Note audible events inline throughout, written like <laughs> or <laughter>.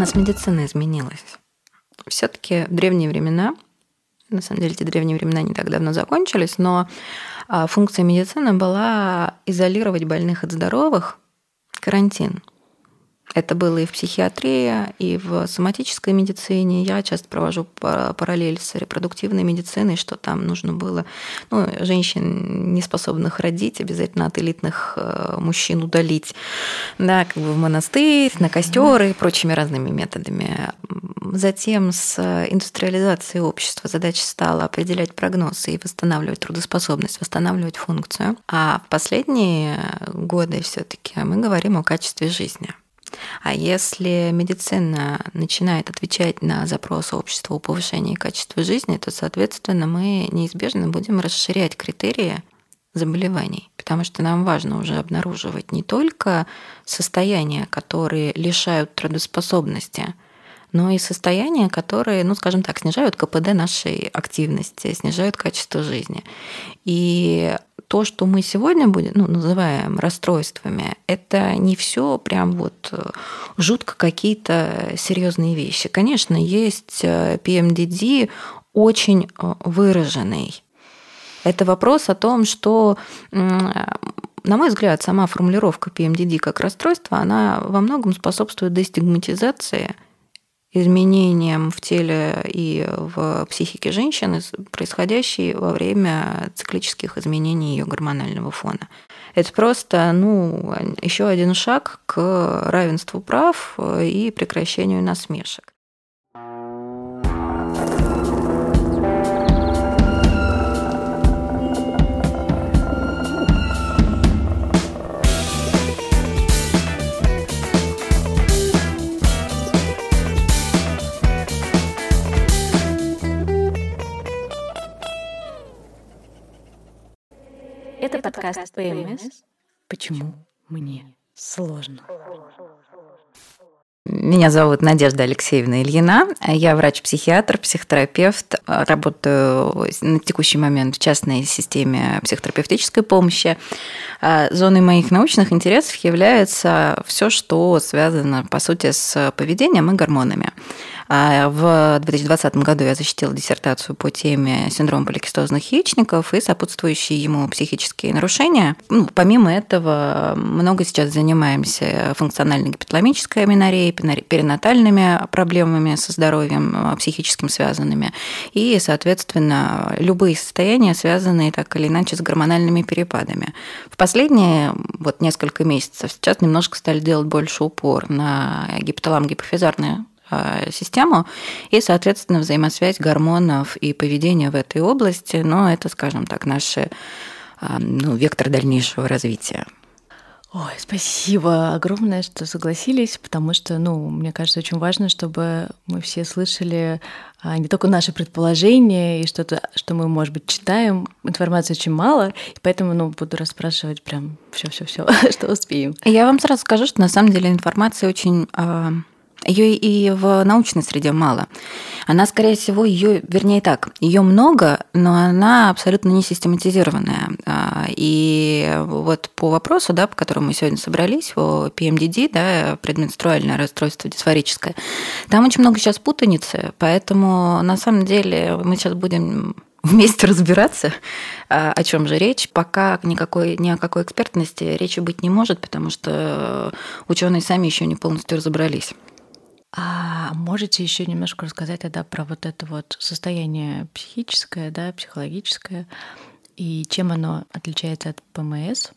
нас медицина изменилась. Все-таки в древние времена, на самом деле эти древние времена не так давно закончились, но а, функция медицины была изолировать больных от здоровых, карантин. Это было и в психиатрии, и в соматической медицине. Я часто провожу параллель с репродуктивной медициной, что там нужно было ну, женщин, не способных родить, обязательно от элитных э, мужчин удалить да, как бы в монастырь, на костер и прочими разными методами. Затем с индустриализацией общества задача стала определять прогнозы и восстанавливать трудоспособность, восстанавливать функцию. А в последние годы все-таки мы говорим о качестве жизни. А если медицина начинает отвечать на запрос общества о повышении качества жизни, то, соответственно, мы неизбежно будем расширять критерии заболеваний, потому что нам важно уже обнаруживать не только состояния, которые лишают трудоспособности, но и состояния, которые, ну, скажем так, снижают КПД нашей активности, снижают качество жизни. И то, что мы сегодня будем, ну, называем расстройствами, это не все прям вот э, жутко какие-то серьезные вещи. Конечно, есть PMDD э, очень э, выраженный. Это вопрос о том, что на мой взгляд, сама формулировка PMDD как расстройство, она во многом способствует дестигматизации – изменениям в теле и в психике женщины, происходящие во время циклических изменений ее гормонального фона. Это просто ну, еще один шаг к равенству прав и прекращению насмешек. Это подкаст ПМС. Почему мне сложно? Меня зовут Надежда Алексеевна Ильина. Я врач-психиатр, психотерапевт. Работаю на текущий момент в частной системе психотерапевтической помощи. Зоной моих научных интересов является все, что связано, по сути, с поведением и гормонами. А в 2020 году я защитила диссертацию по теме синдрома поликистозных яичников и сопутствующие ему психические нарушения. Ну, помимо этого, много сейчас занимаемся функциональной гипоталамической аминореей, перинатальными проблемами со здоровьем, а, психическим связанными, и, соответственно, любые состояния, связанные так или иначе с гормональными перепадами. В последние вот несколько месяцев сейчас немножко стали делать больше упор на гипоталам-гипофизарные Э, систему и, соответственно, взаимосвязь гормонов и поведения в этой области, но это, скажем так, наш э, ну, вектор дальнейшего развития. Ой, спасибо огромное, что согласились, потому что, ну, мне кажется, очень важно, чтобы мы все слышали а, не только наши предположения и что-то, что мы, может быть, читаем. Информации очень мало, и поэтому, ну, буду расспрашивать прям все-все-все, <laughs> что успеем. Я вам сразу скажу, что на самом деле информации очень а, ее и в научной среде мало. Она, скорее всего, ее, вернее так, ее много, но она абсолютно не систематизированная. А, и вот по вопросу, да, по которому мы сегодня собрались, о PMDD, да, предменструальное расстройство дисфорическое, там очень много сейчас путаницы, поэтому на самом деле мы сейчас будем вместе разбираться, а, о чем же речь. Пока никакой, ни о какой экспертности речи быть не может, потому что ученые сами еще не полностью разобрались. А можете еще немножко рассказать тогда про вот это вот состояние психическое, да, психологическое, и чем оно отличается от ПМС?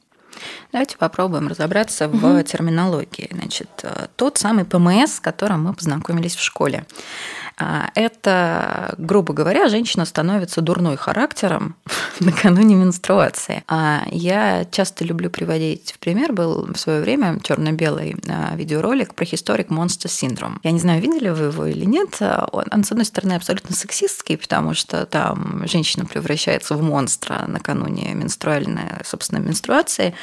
Давайте попробуем разобраться угу. в терминологии. Значит, э, тот самый ПМС, с которым мы познакомились в школе. А, это, грубо говоря, женщина становится дурной характером <laughs> накануне менструации. А я часто люблю приводить в пример, был в свое время черно-белый а, видеоролик про историк Monster Syndrome. Я не знаю, видели вы его или нет. Он, с одной стороны, абсолютно сексистский, потому что там женщина превращается в монстра накануне менструальной, собственно, менструации,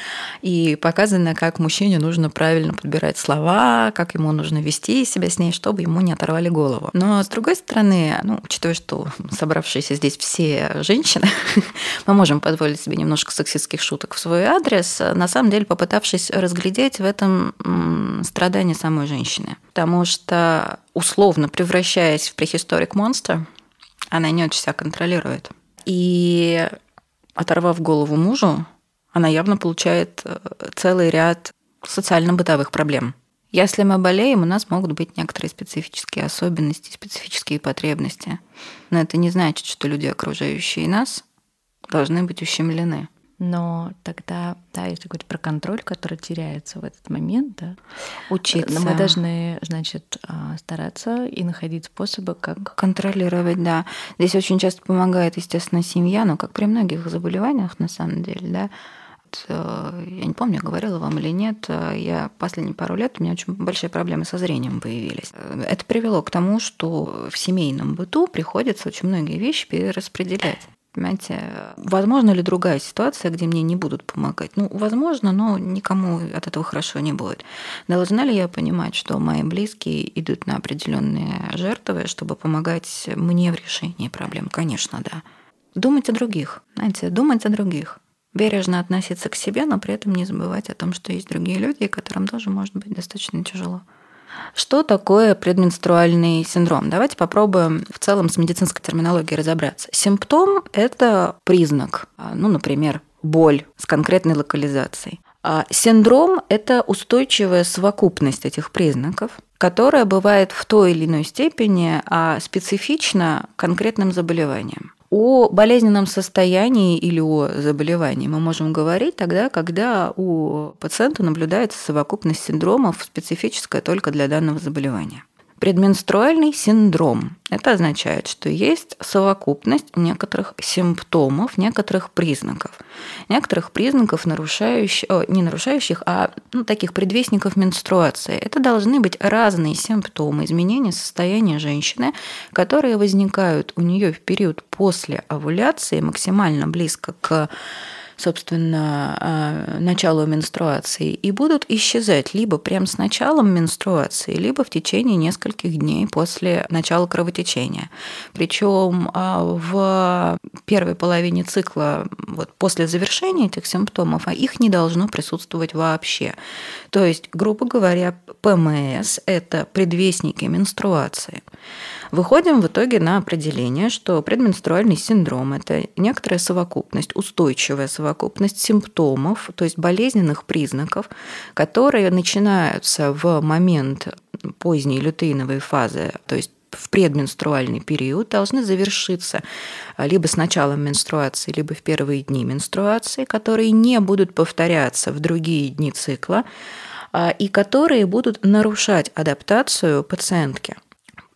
и показано, как мужчине нужно правильно подбирать слова, как ему нужно вести себя с ней, чтобы ему не оторвали голову. Но другой стороны, ну, учитывая, что собравшиеся здесь все женщины, <laughs> мы можем позволить себе немножко сексистских шуток в свой адрес, на самом деле попытавшись разглядеть в этом страдание самой женщины. Потому что, условно превращаясь в прехисторик монстр, она не очень себя контролирует. И оторвав голову мужу, она явно получает э, целый ряд социально-бытовых проблем. Если мы болеем, у нас могут быть некоторые специфические особенности, специфические потребности. Но это не значит, что люди, окружающие нас, должны быть ущемлены. Но тогда, да, если говорить про контроль, который теряется в этот момент, да, учиться. Мы должны, значит, а, стараться и находить способы, как контролировать, да. Здесь очень часто помогает, естественно, семья, но как при многих заболеваниях, на самом деле, да, Э, я не помню, говорила вам или нет, э, я последние пару лет, у меня очень большие проблемы со зрением появились. Э, это привело к тому, что в семейном быту приходится очень многие вещи перераспределять. Понимаете, возможно ли другая ситуация, где мне не будут помогать? Ну, возможно, но никому от этого хорошо не будет. Должна ли я понимать, что мои близкие идут на определенные жертвы, чтобы помогать мне в решении проблем? Конечно, да. Думать о других, знаете, думать о других бережно относиться к себе, но при этом не забывать о том, что есть другие люди, которым тоже может быть достаточно тяжело. Что такое предменструальный синдром? Давайте попробуем в целом с медицинской терминологией разобраться. Симптом – это признак, а, ну, например, боль с конкретной локализацией. А синдром – это устойчивая совокупность этих признаков, которая бывает в той или иной степени а специфична конкретным заболеванием. О болезненном состоянии или о заболевании мы можем говорить тогда, когда у пациента наблюдается совокупность синдромов, специфическая только для данного заболевания. Предменструальный синдром. Это означает, что есть совокупность некоторых симптомов, некоторых признаков. Некоторых признаков, нарушающих, не нарушающих, а ну, таких предвестников менструации. Это должны быть разные симптомы изменения состояния женщины, которые возникают у нее в период после овуляции, максимально близко к собственно, а, началу менструации и будут исчезать либо прямо с началом менструации, либо в течение нескольких дней после начала кровотечения. Причем а, в первой половине цикла, вот после завершения этих симптомов, а их не должно присутствовать вообще. То есть, грубо говоря, ПМС – это предвестники менструации. Выходим в итоге на определение, что предменструальный синдром – это некоторая совокупность, устойчивая совокупность симптомов, то есть болезненных признаков, которые начинаются в момент поздней лютеиновой фазы, то есть в предменструальный период должны завершиться либо с началом менструации, либо в первые дни менструации, которые не будут повторяться в другие дни цикла а, и которые будут нарушать адаптацию пациентки.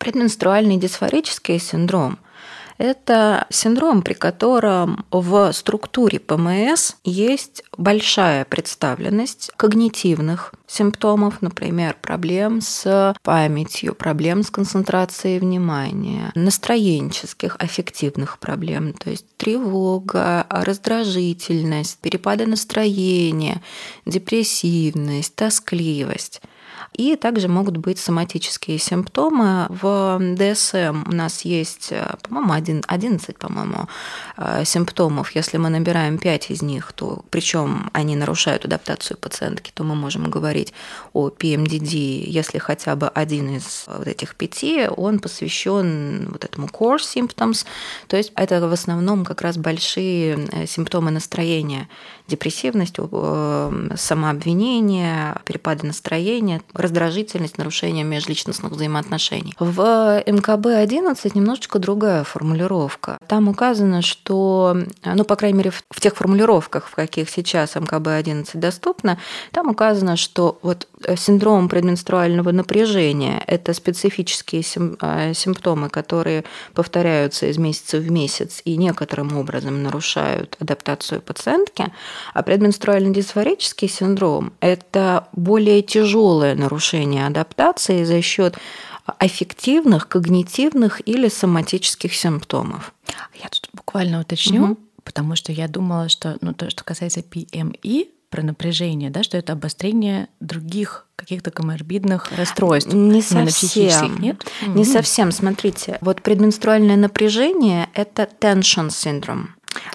Предменструальный дисфорический синдром – это синдром, при котором в структуре ПМС есть большая представленность когнитивных симптомов, например, проблем с памятью, проблем с концентрацией внимания, настроенческих, аффективных проблем, то есть тревога, раздражительность, перепады настроения, депрессивность, тоскливость – и также могут быть соматические симптомы. В ДСМ у нас есть, э, по-моему, 11, по-моему, э, симптомов. Если мы набираем 5 из них, то причем они нарушают адаптацию пациентки, то мы можем говорить о PMDD, если хотя бы один из вот этих пяти, он посвящен вот этому core symptoms, то есть это в основном как раз большие э, симптомы настроения, депрессивность, самообвинение, перепады настроения, раздражительность, нарушение межличностных взаимоотношений. В МКБ-11 немножечко другая формулировка. Там указано, что, ну, по крайней мере, в тех формулировках, в каких сейчас МКБ-11 доступно, там указано, что вот синдром предменструального напряжения – это специфические а, симптомы, которые повторяются из месяца в месяц и некоторым образом нарушают адаптацию пациентки, а предменструальный дисфорический синдром – это более тяжелое нарушение адаптации за счет аффективных, когнитивных или соматических симптомов. Я тут буквально уточню, угу. потому что я думала, что ну, то, что касается PMI, про напряжение, да, что это обострение других каких-то коморбидных расстройств. Не совсем. Нет? Не mm-hmm. совсем. Смотрите, вот предменструальное напряжение – это tension syndrome.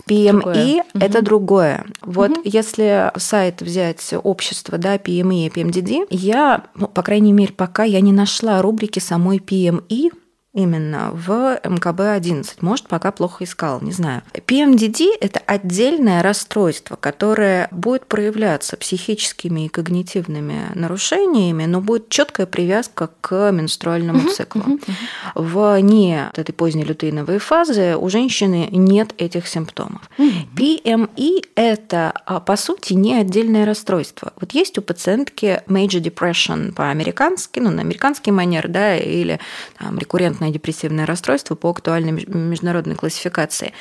PME другое. это угу. другое. Вот угу. если сайт взять общество, да, PME и PMDD, я, ну, по крайней мере, пока я не нашла рубрики самой PME, Именно в МКБ-11. Может, пока плохо искал, не знаю. PMDD – это отдельное расстройство, которое будет проявляться психическими и когнитивными нарушениями, но будет четкая привязка к менструальному циклу. Uh-huh, uh-huh. Вне этой поздней лютеиновой фазы у женщины нет этих симптомов. Uh-huh. PME – это, а, по сути, не отдельное расстройство. Вот есть у пациентки major depression по-американски, ну, на американский манер, да, или там, рекуррентный трехкомпонентное депрессивное расстройство по актуальной международной классификации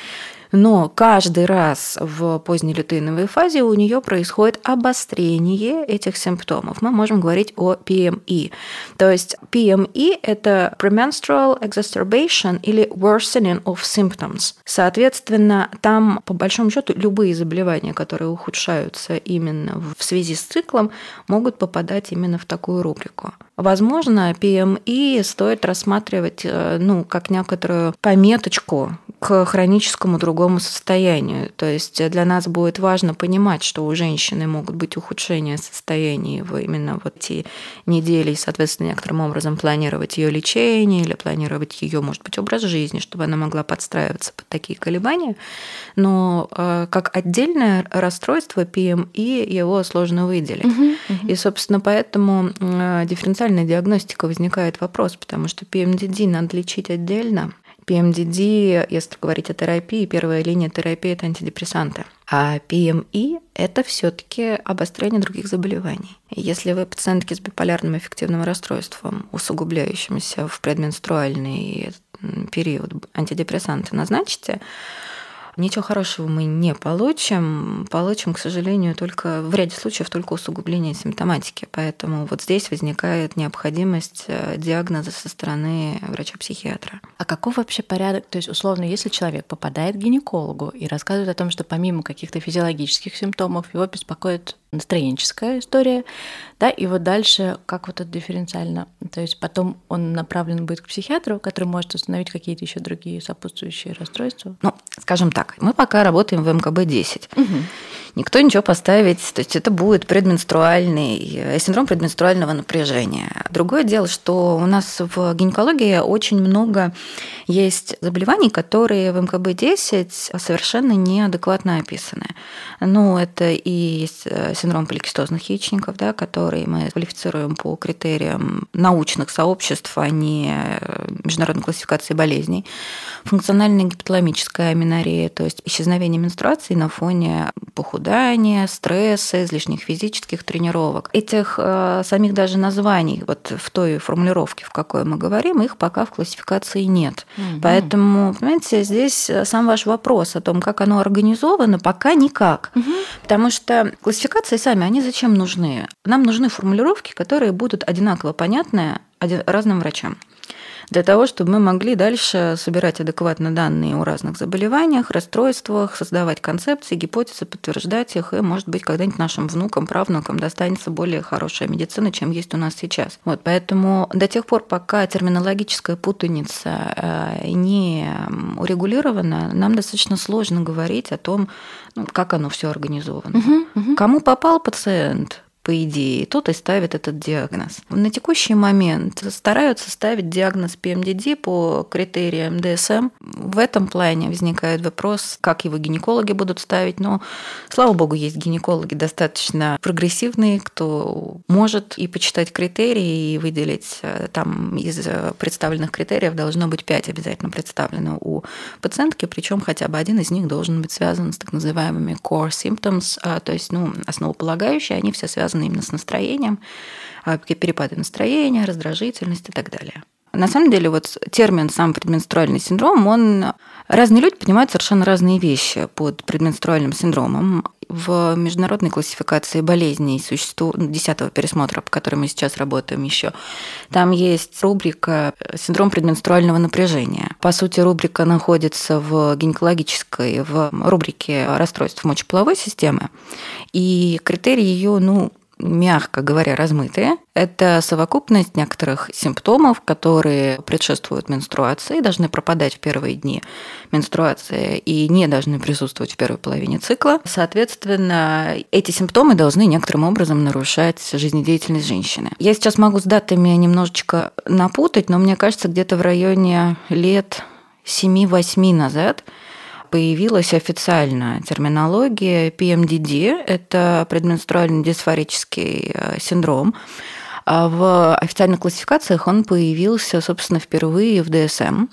но каждый раз в поздней лютеиновой фазе у нее происходит обострение этих симптомов. Мы можем говорить о PME. То есть PME – это premenstrual exacerbation или worsening of symptoms. Соответственно, там, по большому счету, любые заболевания, которые ухудшаются именно в связи с циклом, могут попадать именно в такую рубрику. Возможно, PME стоит рассматривать э, ну, как некоторую пометочку к хроническому другому состоянию. То есть для нас будет важно понимать, что у женщины могут быть ухудшения состояния в именно вот эти недели, и, соответственно, некоторым образом планировать ее лечение или планировать ее, может быть, образ жизни, чтобы она могла подстраиваться под такие колебания. Но э, как отдельное расстройство PMI его сложно выделить. Угу, угу. И, собственно, поэтому э, дифференциальная диагностика возникает вопрос, потому что PMDD надо лечить отдельно, PMDD, если говорить о терапии, первая линия терапии – это антидепрессанты. А PMI – это все таки обострение других заболеваний. Если вы пациентки с биполярным эффективным расстройством, усугубляющимся в предменструальный период антидепрессанты назначите, Ничего хорошего мы не получим. Получим, к сожалению, только в ряде случаев только усугубление симптоматики. Поэтому вот здесь возникает необходимость э, диагноза со стороны врача-психиатра. А каков вообще порядок? То есть, условно, если человек попадает к гинекологу и рассказывает о том, что помимо каких-то физиологических симптомов его беспокоит настроенческая история, да, и вот дальше как вот это дифференциально, то есть потом он направлен будет к психиатру, который может установить какие-то еще другие сопутствующие расстройства. Ну, скажем так, мы пока работаем в МКБ-10. Угу никто ничего поставить, то есть это будет предменструальный э, синдром предменструального напряжения. Другое дело, что у нас в гинекологии очень много есть заболеваний, которые в МКБ-10 совершенно неадекватно описаны. Ну, это и есть э, синдром поликистозных яичников, да, который мы квалифицируем по критериям научных сообществ, а не э, международной классификации болезней. Функциональная гипоталамическая аминорея, то есть исчезновение менструации на фоне похудения похудания, стресса, излишних физических тренировок. Этих э, самих даже названий вот в той формулировке, в какой мы говорим, их пока в классификации нет. Угу. Поэтому, понимаете, здесь сам ваш вопрос о том, как оно организовано, пока никак. Угу. Потому что классификации сами, они зачем нужны? Нам нужны формулировки, которые будут одинаково понятны разным врачам для того, чтобы мы могли дальше собирать адекватно данные о разных заболеваниях, расстройствах, создавать концепции, гипотезы, подтверждать их, и, может быть, когда-нибудь нашим внукам, правнукам достанется более хорошая медицина, чем есть у нас сейчас. Вот, поэтому до тех пор, пока терминологическая путаница э, не урегулирована, нам достаточно сложно говорить о том, ну, как оно все организовано. Угу, угу. Кому попал пациент, по идее, тот и ставит этот диагноз. На текущий момент стараются ставить диагноз PMDD по критериям ДСМ. В этом плане возникает вопрос, как его гинекологи будут ставить, но, слава богу, есть гинекологи достаточно прогрессивные, кто может и почитать критерии, и выделить э, там из представленных критериев должно быть 5 обязательно представлено у пациентки, причем хотя бы один из них должен быть связан с так называемыми core symptoms, а, то есть ну, основополагающие, они все связаны связаны именно с настроением, а, перепады настроения, раздражительность и так далее. На самом деле, вот термин сам предменструальный синдром, он разные люди понимают совершенно разные вещи под предменструальным синдромом. В международной классификации болезней существует 10 ну, пересмотра, по которой мы сейчас работаем еще. Там есть рубрика «Синдром предменструального напряжения». По сути, рубрика находится в гинекологической, в рубрике расстройств мочеполовой системы. И критерии ее, ну, мягко говоря, размытые. Это совокупность некоторых симптомов, которые предшествуют менструации, должны пропадать в первые дни менструации и не должны присутствовать в первой половине цикла. Соответственно, эти симптомы должны некоторым образом нарушать жизнедеятельность женщины. Я сейчас могу с датами немножечко напутать, но мне кажется, где-то в районе лет 7-8 назад появилась официальная терминология PMDD, это предменструальный дисфорический э, синдром. А в официальных классификациях он появился, собственно, впервые в DSM.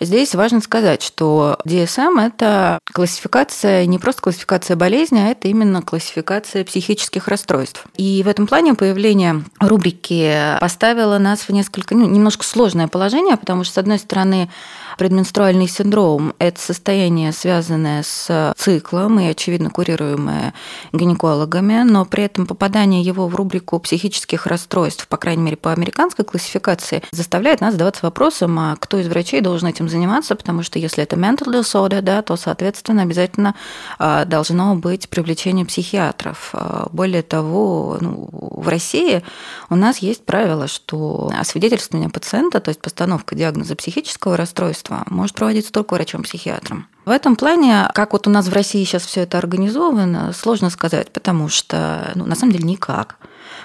Здесь важно сказать, что DSM – это классификация, не просто классификация болезни, а это именно классификация психических расстройств. И в этом плане появление рубрики поставило нас в несколько, ну, немножко сложное положение, потому что, с одной стороны, Предменструальный синдром – это состояние, связанное с циклом и, очевидно, курируемое гинекологами, но при этом попадание его в рубрику психических расстройств, по крайней мере, по американской классификации, заставляет нас задаваться вопросом, а кто из врачей должен этим заниматься, потому что если это mental disorder, да, то, соответственно, обязательно а, должно быть привлечение психиатров. А, более того, ну, в России у нас есть правило, что освидетельствование пациента, то есть постановка диагноза психического расстройства, может проводиться только врачом-психиатром. В этом плане, как вот у нас в России сейчас все это организовано, сложно сказать, потому что, ну, на самом деле, никак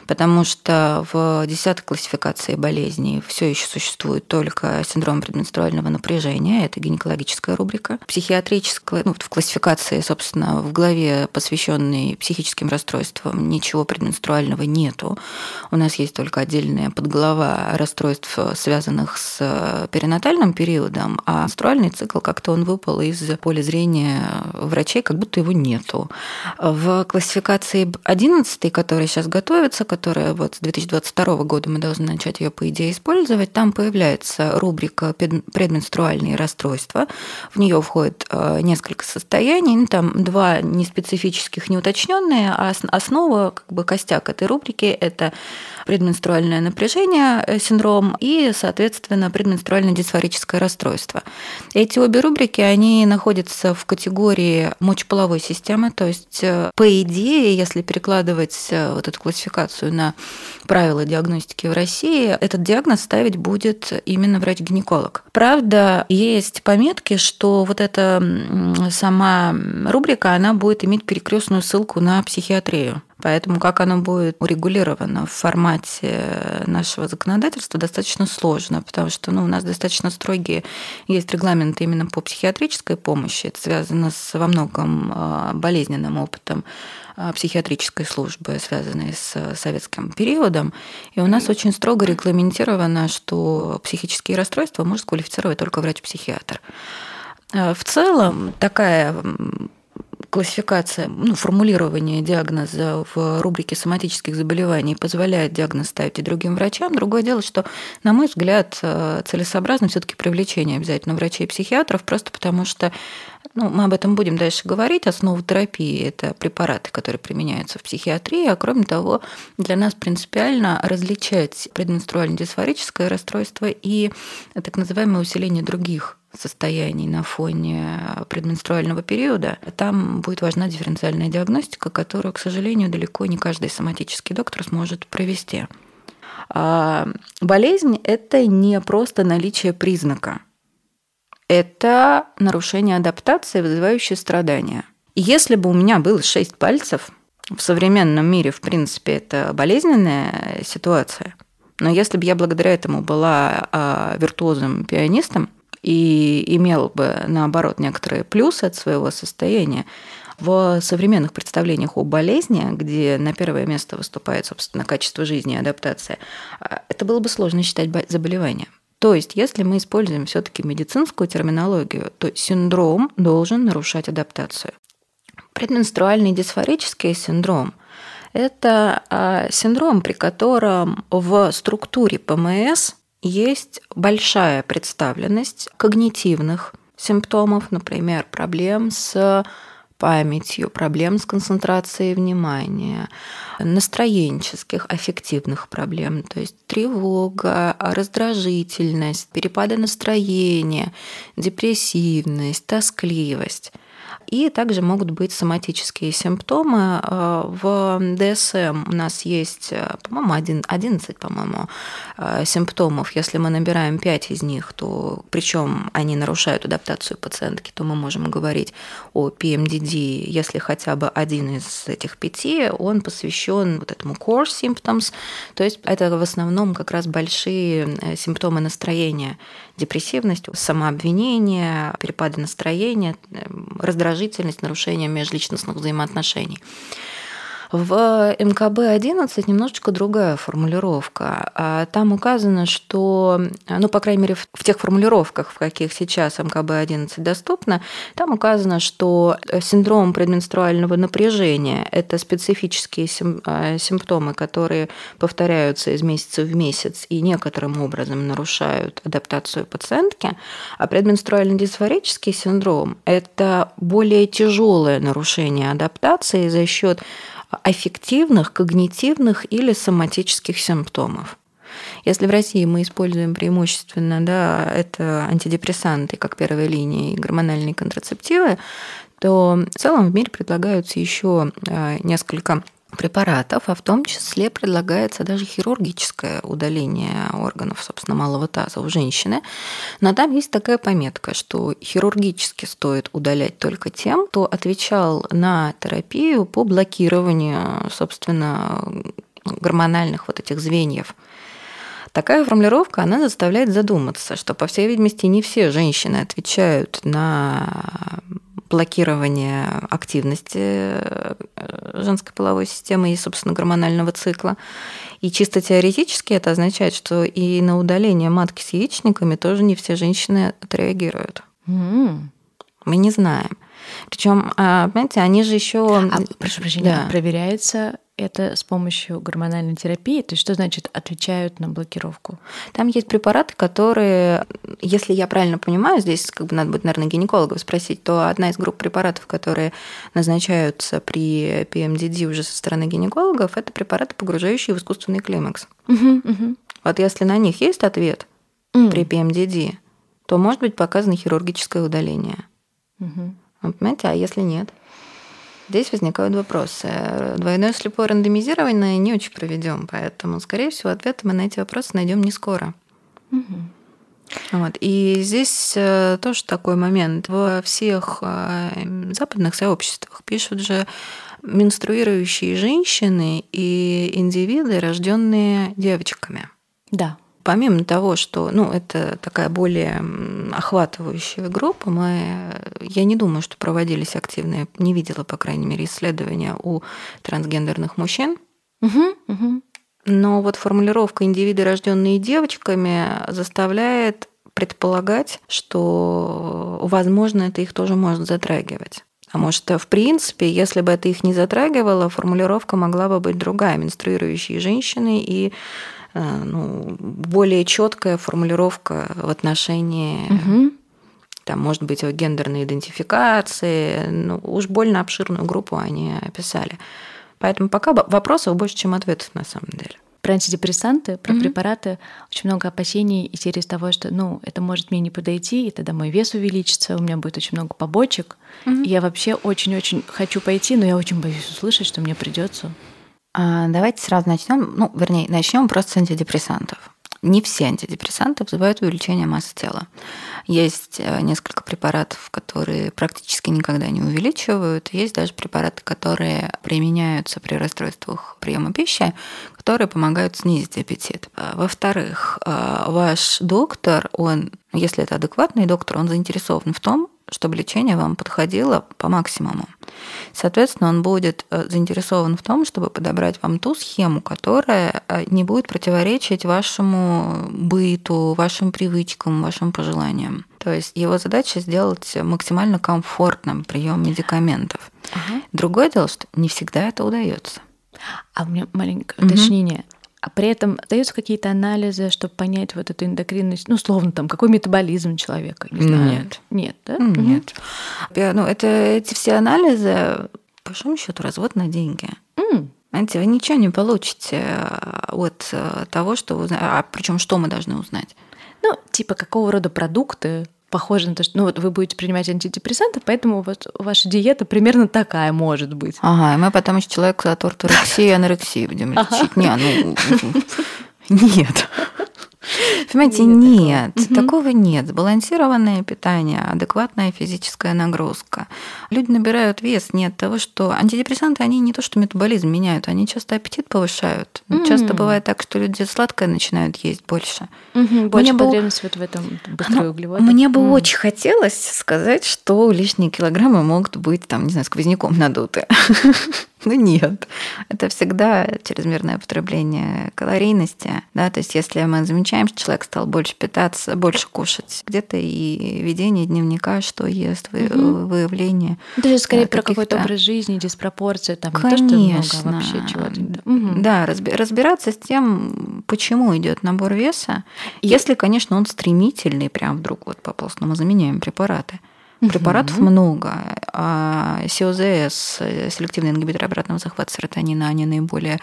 потому что в 10 классификации болезней все еще существует только синдром предменструального напряжения, это гинекологическая рубрика. Психиатрическая, ну, в классификации, собственно, в главе, посвященной психическим расстройствам, ничего предменструального нету. У нас есть только отдельная подглава расстройств, связанных с перинатальным периодом, а менструальный цикл как-то он выпал из поля зрения врачей, как будто его нету. В классификации 11, которая сейчас готовится, которая вот с 2022 года мы должны начать ее, по идее, использовать, там появляется рубрика предменструальные расстройства. В нее входит э, несколько состояний, ну, там два неспецифических, неуточненные, а основа, как бы костяк этой рубрики – это предменструальное напряжение, э, синдром и, соответственно, предменструальное дисфорическое расстройство. Эти обе рубрики, они находятся в категории мочеполовой системы, то есть, э, по идее, если перекладывать вот эту классификацию ориентацию на правила диагностики в России, этот диагноз ставить будет именно врач-гинеколог. Правда, есть пометки, что вот эта сама рубрика, она будет иметь перекрестную ссылку на психиатрию. Поэтому как оно будет урегулировано в формате нашего законодательства, достаточно сложно, потому что ну, у нас достаточно строгие есть регламенты именно по психиатрической помощи. Это связано с во многом а, болезненным опытом психиатрической службы, связанной с советским периодом. И у нас очень строго регламентировано, что психические расстройства может квалифицировать только врач-психиатр. А, в целом такая классификация, ну, формулирование диагноза в рубрике соматических заболеваний позволяет диагноз ставить и другим врачам. Другое дело, что, на мой взгляд, э, целесообразно все-таки привлечение обязательно врачей и психиатров, просто потому что ну, мы об этом будем дальше говорить. Основа терапии – это препараты, которые применяются в психиатрии. А кроме того, для нас принципиально различать предменструально-дисфорическое расстройство и так называемое усиление других состояний на фоне предменструального периода, там будет важна дифференциальная диагностика, которую, к сожалению, далеко не каждый соматический доктор сможет провести. А болезнь – это не просто наличие признака. Это нарушение адаптации, вызывающее страдания. если бы у меня было шесть пальцев, в современном мире, в принципе, это болезненная ситуация, но если бы я благодаря этому была а, виртуозным пианистом – и имел бы, наоборот, некоторые плюсы от своего состояния, в современных представлениях о болезни, где на первое место выступает, собственно, качество жизни и адаптация, а, это было бы сложно считать заболеванием. То есть, если мы используем все-таки медицинскую терминологию, то синдром должен нарушать адаптацию. Предменструальный дисфорический синдром – это а, синдром, при котором в структуре ПМС есть большая представленность когнитивных симптомов, например, проблем с памятью, проблем с концентрацией внимания, настроенческих, аффективных проблем, то есть тревога, раздражительность, перепады настроения, депрессивность, тоскливость. И также могут быть соматические симптомы. Э, в ДСМ у нас есть, э, по-моему, 11, по-моему, э, симптомов. Если мы набираем 5 из них, то причем они нарушают адаптацию пациентки, то мы можем говорить о PMDD, если хотя бы один из этих пяти, он посвящен вот этому core symptoms, то есть это в основном как раз большие симптомы настроения, депрессивность, самообвинение, перепады настроения, раздражительность раздражительность, нарушение межличностных взаимоотношений. В МКБ-11 немножечко другая формулировка. А там указано, что, ну, по крайней мере, в тех формулировках, в каких сейчас МКБ-11 доступно, там указано, что синдром предменструального напряжения – это специфические а, симптомы, которые повторяются из месяца в месяц и некоторым образом нарушают адаптацию пациентки, а предменструальный дисфорический синдром – это более тяжелое нарушение адаптации за счет аффективных, когнитивных или соматических симптомов. Если в России мы используем преимущественно да, это антидепрессанты как первой линии и гормональные контрацептивы, то в целом в мире предлагаются еще а, несколько препаратов, а в том числе предлагается даже хирургическое удаление органов, собственно, малого таза у женщины. Но там есть такая пометка, что хирургически стоит удалять только тем, кто отвечал на терапию по блокированию, собственно, гормональных вот этих звеньев. Такая формулировка, она заставляет задуматься, что, по всей видимости, не все женщины отвечают на блокирование активности э, женской половой системы и, собственно, гормонального цикла. И чисто теоретически это означает, что и на удаление матки с яичниками тоже не все женщины отреагируют. Mm. Мы не знаем. Причем, а, понимаете, они же еще. А, прошу прощения, да. проверяется это с помощью гормональной терапии? То есть что значит отвечают на блокировку? Там есть препараты, которые, если я правильно понимаю, здесь как бы надо будет, наверное, гинекологов спросить, то одна из групп препаратов, которые назначаются при PMDD уже со стороны гинекологов, это препараты, погружающие в искусственный климакс. Угу, угу. Вот если на них есть ответ угу. при PMDD, то может быть показано хирургическое удаление. Угу. понимаете, а если нет? Здесь возникают вопросы. Двойное слепое рандомизирование не очень проведем, поэтому, скорее всего, ответы мы на эти вопросы найдем не скоро. Угу. Вот. И здесь э, тоже такой момент. Во всех э, западных сообществах пишут же менструирующие женщины и индивиды, рожденные девочками. Да помимо того, что ну, это такая более охватывающая группа, мы, я не думаю, что проводились активные, не видела, по крайней мере, исследования у трансгендерных мужчин. Угу, угу. Но вот формулировка индивиды, рожденные девочками, заставляет предполагать, что, возможно, это их тоже может затрагивать. А может, в принципе, если бы это их не затрагивало, формулировка могла бы быть другая. Менструирующие женщины и ну, более четкая формулировка в отношении угу. там, может быть, гендерной идентификации. Ну, уж больно обширную группу они описали. Поэтому пока вопросов больше, чем ответов на самом деле. Про антидепрессанты, про mm-hmm. препараты очень много опасений и серии того, что ну, это может мне не подойти, и тогда мой вес увеличится, у меня будет очень много побочек. Mm-hmm. И я вообще очень-очень хочу пойти, но я очень боюсь услышать, что мне придется. А, давайте сразу начнем, ну, вернее, начнем просто с антидепрессантов. Не все антидепрессанты вызывают увеличение массы тела. Есть э, несколько препаратов, которые практически никогда не увеличивают. Есть даже препараты, которые применяются при расстройствах приема пищи, которые помогают снизить аппетит. А, во-вторых, а, ваш доктор, он, если это адекватный доктор, он заинтересован в том, чтобы лечение вам подходило по максимуму. Соответственно, он будет э, заинтересован в том, чтобы подобрать вам ту схему, которая э, не будет противоречить вашему быту, вашим привычкам, вашим пожеланиям. То есть его задача сделать максимально комфортным прием медикаментов. Ага. Другое дело, что не всегда это удается. А у меня маленькое уточнение. А при этом даются какие-то анализы, чтобы понять вот эту эндокринность, ну, словно там, какой метаболизм человека, не знаю. Нет. Нет, да? Нет. Угу. Ну, это эти все анализы, по большому счету, развод на деньги. Mm. Знаете, вы ничего не получите э, от э, того, что вы узнаете. А причем что мы должны узнать? Ну, типа, какого рода продукты похоже на то, что ну вот вы будете принимать антидепрессанты, поэтому вот ваша диета примерно такая может быть. Ага, и мы потом еще человека от орторексии <laughs> и анорексии будем лечить. Не, ну <laughs> нет. Понимаете, нет, нет такого. такого нет. Сбалансированное питание, адекватная физическая нагрузка. Люди набирают вес не от того, что антидепрессанты, они не то, что метаболизм меняют, они часто аппетит повышают. Mm-hmm. Часто бывает так, что люди сладкое начинают есть больше. Mm-hmm. Больше мне потребность бы... вот в этом быстрой углеводы. Мне бы mm. очень хотелось сказать, что лишние килограммы могут быть, там, не знаю, сквозняком надуты. <laughs> Ну нет, это всегда чрезмерное употребление калорийности. Да? То есть если мы замечаем, что человек стал больше питаться, больше кушать, где-то и ведение дневника, что ест, угу. выявление. Есть скорее да, про какой-то образ жизни, диспропорции, там Конечно. не то, что много, вообще чего-то. Угу. Да, разбираться с тем, почему идет набор веса, и... если, конечно, он стремительный, прям вдруг вот попался, но мы заменяем препараты. Препаратов угу. много. А СИОЗС, селективный ингибитор обратного захвата серотонина, они наиболее,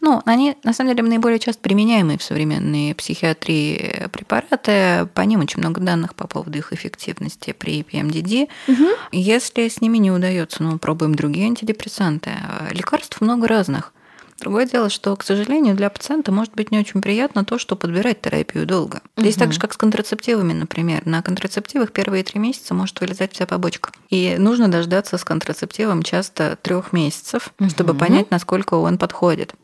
ну, они на самом деле наиболее часто применяемые в современной психиатрии препараты. По ним очень много данных по поводу их эффективности при PMDD. Угу. Если с ними не удается, ну, пробуем другие антидепрессанты. Лекарств много разных. Другое дело, что, к сожалению, для пациента может быть не очень приятно то, что подбирать терапию долго. Здесь угу. так же, как с контрацептивами, например. На контрацептивах первые три месяца может вылезать вся побочка. И нужно дождаться с контрацептивом часто трех месяцев, угу. чтобы понять, насколько он подходит.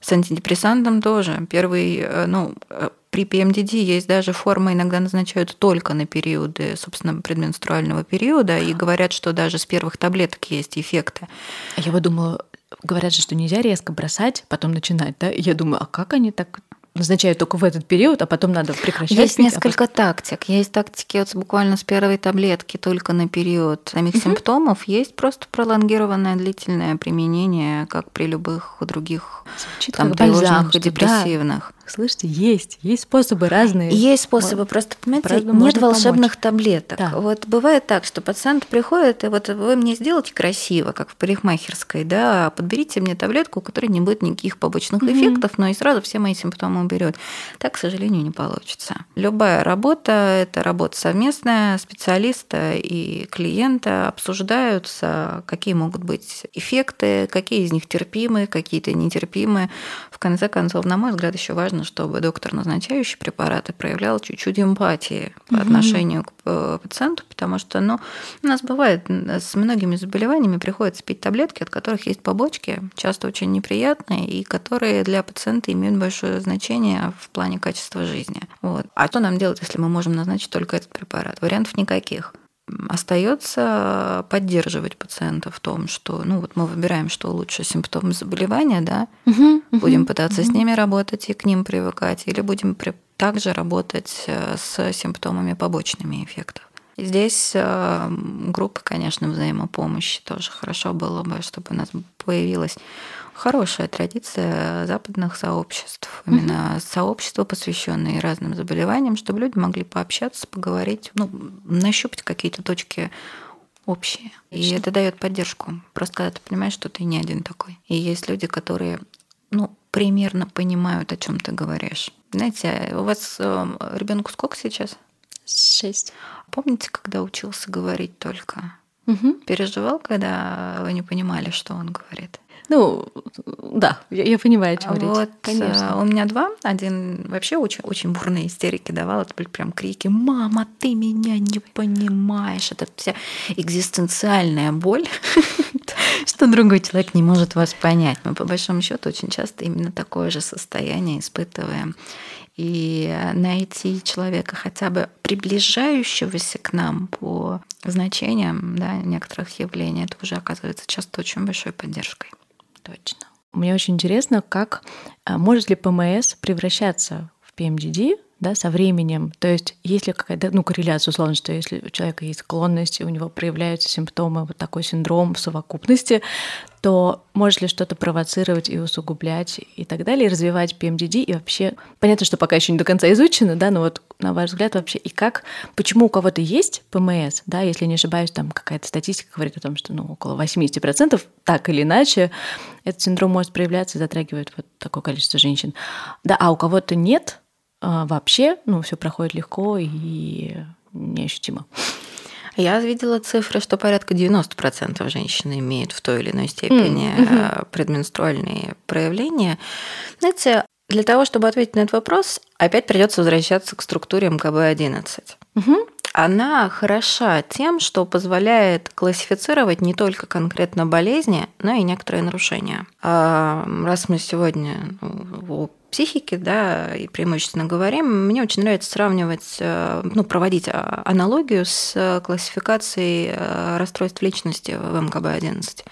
С антидепрессантом тоже. Первый, э, ну, э, при ПМДД есть даже формы, иногда назначают только на периоды, собственно, предменструального периода, и говорят, что даже с первых таблеток есть эффекты. Я бы думала, говорят же, что нельзя резко бросать, потом начинать, да? И я думаю, а как они так назначают только в этот период, а потом надо прекращать. Есть пить, несколько а потом... тактик. Есть тактики вот буквально с первой таблетки только на период самих угу. симптомов. Есть просто пролонгированное длительное применение, как при любых других Звучит там, тревожных и депрессивных. Да Слышите, есть, есть способы разные. Есть способы, вот. просто, понимаете, нет волшебных помочь. таблеток. Да. Вот бывает так, что пациент приходит, и вот вы мне сделайте красиво, как в парикмахерской, да, подберите мне таблетку, у которой не будет никаких побочных mm-hmm. эффектов, но и сразу все мои симптомы уберет. Так, к сожалению, не получится. Любая работа – это работа совместная, специалиста и клиента обсуждаются, какие могут быть эффекты, какие из них терпимы, какие-то нетерпимы. В конце концов, на мой взгляд, еще важно важно, чтобы доктор, назначающий препараты, проявлял чуть-чуть эмпатии по угу. отношению к э, пациенту, потому что ну, у нас бывает с многими заболеваниями приходится пить таблетки, от которых есть побочки, часто очень неприятные, и которые для пациента имеют большое значение в плане качества жизни. Вот. А что нам делать, если мы можем назначить только этот препарат? Вариантов никаких остается поддерживать пациента в том, что, ну вот мы выбираем, что лучше симптомы заболевания, да, угу, будем пытаться угу. с ними работать и к ним привыкать, или будем при... также работать э, с симптомами побочными эффектов. И здесь э, группы, конечно, взаимопомощи тоже хорошо было бы, чтобы у нас появилась хорошая традиция западных сообществ, именно угу. сообщества, посвященные разным заболеваниям, чтобы люди могли пообщаться, поговорить, ну, нащупать какие-то точки общие. Отлично. И это дает поддержку. Просто когда ты понимаешь, что ты не один такой. И есть люди, которые, ну, примерно понимают, о чем ты говоришь. Знаете, у вас э, ребенку сколько сейчас? Шесть. Помните, когда учился говорить только? Угу. Переживал, когда вы не понимали, что он говорит? Ну, да, я, я понимаю, о чем вот, речь. Конечно. У меня два. Один вообще очень, очень бурные истерики давал. Это были прям крики «Мама, ты меня не понимаешь!» Это вся экзистенциальная боль, <laughs> что другой человек не может вас понять. Мы, по большому счету, очень часто именно такое же состояние испытываем. И найти человека хотя бы приближающегося к нам по значениям да, некоторых явлений, это уже оказывается часто очень большой поддержкой. Точно. Мне очень интересно, как а, может ли ПМС превращаться в ПМДД, да, со временем. То есть есть ли какая-то ну, корреляция, условно, что если у человека есть склонность, у него проявляются симптомы, вот такой синдром в совокупности, то может ли что-то провоцировать и усугублять и так далее, и развивать PMDD, и вообще, понятно, что пока еще не до конца изучено, да, но вот на ваш взгляд вообще, и как, почему у кого-то есть ПМС, да, если не ошибаюсь, там какая-то статистика говорит о том, что, ну, около 80% так или иначе этот синдром может проявляться и затрагивает вот такое количество женщин. Да, а у кого-то нет, а, вообще, ну, все проходит легко и неощутимо. Я видела цифры, что порядка 90% женщин имеют в той или иной степени mm-hmm. предменструальные проявления. Знаете, для того, чтобы ответить на этот вопрос, опять придется возвращаться к структуре МКБ-11. Mm-hmm. Она хороша тем, что позволяет классифицировать не только конкретно болезни, но и некоторые нарушения. А раз мы сегодня ну, психики, да, и преимущественно говорим, мне очень нравится сравнивать, э, ну, проводить а, аналогию с классификацией э, расстройств личности в МКБ-11.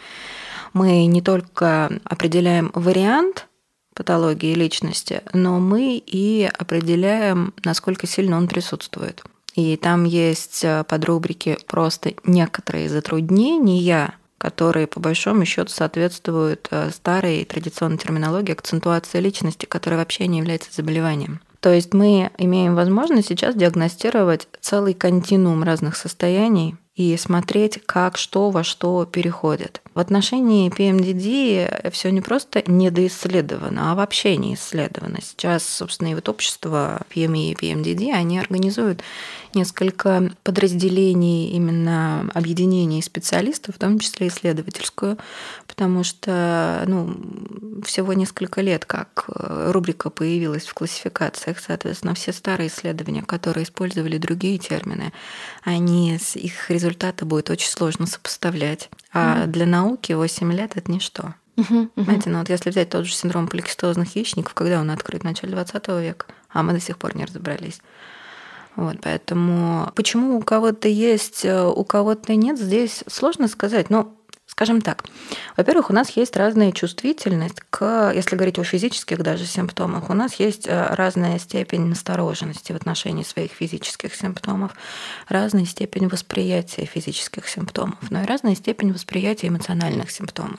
Мы не только определяем вариант патологии личности, но мы и определяем, насколько сильно он присутствует. И там есть э, подрубрики просто некоторые затруднения, которые по большому счету соответствуют э, старой традиционной терминологии акцентуации личности, которая вообще не является заболеванием. То есть мы имеем возможность сейчас диагностировать целый континуум разных состояний и смотреть, как что во что переходит. В отношении PMDD все не просто недоисследовано, а вообще не исследовано. Сейчас, собственно, и вот общество PME и PMDD, они организуют несколько подразделений именно объединений специалистов, в том числе исследовательскую, потому что ну, всего несколько лет, как э, рубрика появилась в классификациях, соответственно, все старые исследования, которые использовали другие термины, они их результаты будет очень сложно сопоставлять. А mm-hmm. для науки 8 лет это ничто. Uh-huh. Знаете, ну вот если взять тот же синдром поликистозных яичников, когда он открыт в начале 20 века, а мы до сих пор не разобрались. Вот, поэтому почему у кого-то есть, э, у кого-то нет, здесь сложно сказать. Но Скажем так, во-первых, у нас есть разная чувствительность к, если говорить о физических даже симптомах, у нас есть э, разная степень настороженности в отношении своих физических симптомов, разная степень восприятия физических симптомов, но и разная степень восприятия эмоциональных симптомов.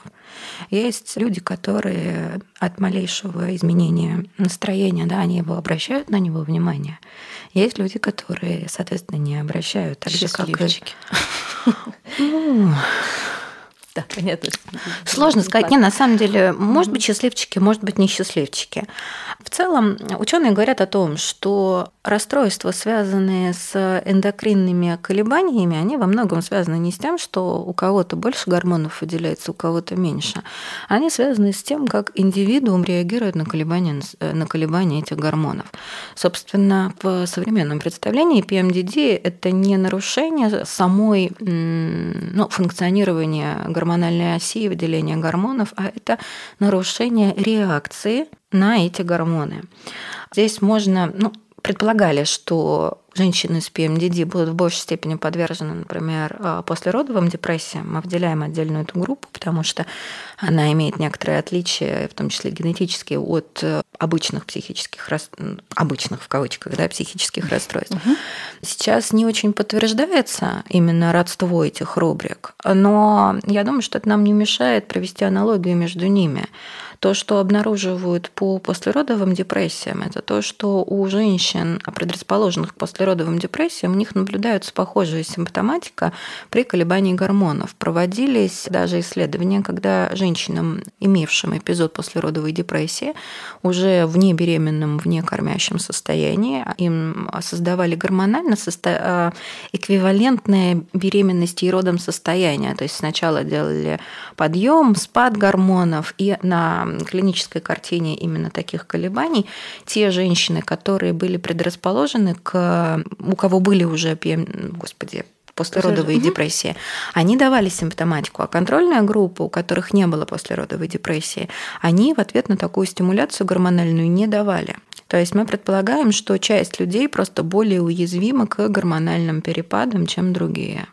Есть люди, которые от малейшего изменения настроения, да, они его обращают на него внимание. Есть люди, которые, соответственно, не обращают. Так же, как и... Ну, <laughs> да, понятно. Сложно сказать. Не, на самом деле, может быть, счастливчики, может быть, несчастливчики. В целом, ученые говорят о том, что расстройства, связанные с эндокринными колебаниями, они во многом связаны не с тем, что у кого-то больше гормонов выделяется, у кого-то меньше. Они связаны с тем, как индивидуум реагирует на колебания, на колебания этих гормонов. Собственно, в современном представлении PMDD – это не нарушение самой ну, функционирования гормональной оси и выделения гормонов, а это нарушение реакции на эти гормоны. Здесь можно, ну, предполагали, что женщины с PMDD будут в большей степени подвержены, например, а, послеродовым депрессиям. Мы выделяем отдельную эту группу, потому что она имеет некоторые отличия, в том числе генетические, от э, обычных психических обычных в кавычках, да, психических расстройств. Угу. Сейчас не очень подтверждается именно родство этих рубрик, но я думаю, что это нам не мешает провести аналогию между ними. То, что обнаруживают по послеродовым депрессиям, это то, что у женщин, предрасположенных к послеродовым депрессиям, у них наблюдается похожая симптоматика при колебании гормонов. Проводились даже исследования, когда женщинам, имевшим эпизод послеродовой депрессии, уже в небеременном, в некормящем состоянии, им создавали гормонально состо... эквивалентное беременности и родом состояние. То есть сначала делали подъем, спад гормонов, и на клинической картине именно таких колебаний, те женщины, которые были предрасположены к, у кого были уже, господи, послеродовые угу. депрессии, они давали симптоматику, а контрольная группа, у которых не было послеродовой депрессии, они в ответ на такую стимуляцию гормональную не давали. То есть мы предполагаем, что часть людей просто более уязвима к гормональным перепадам, чем другие.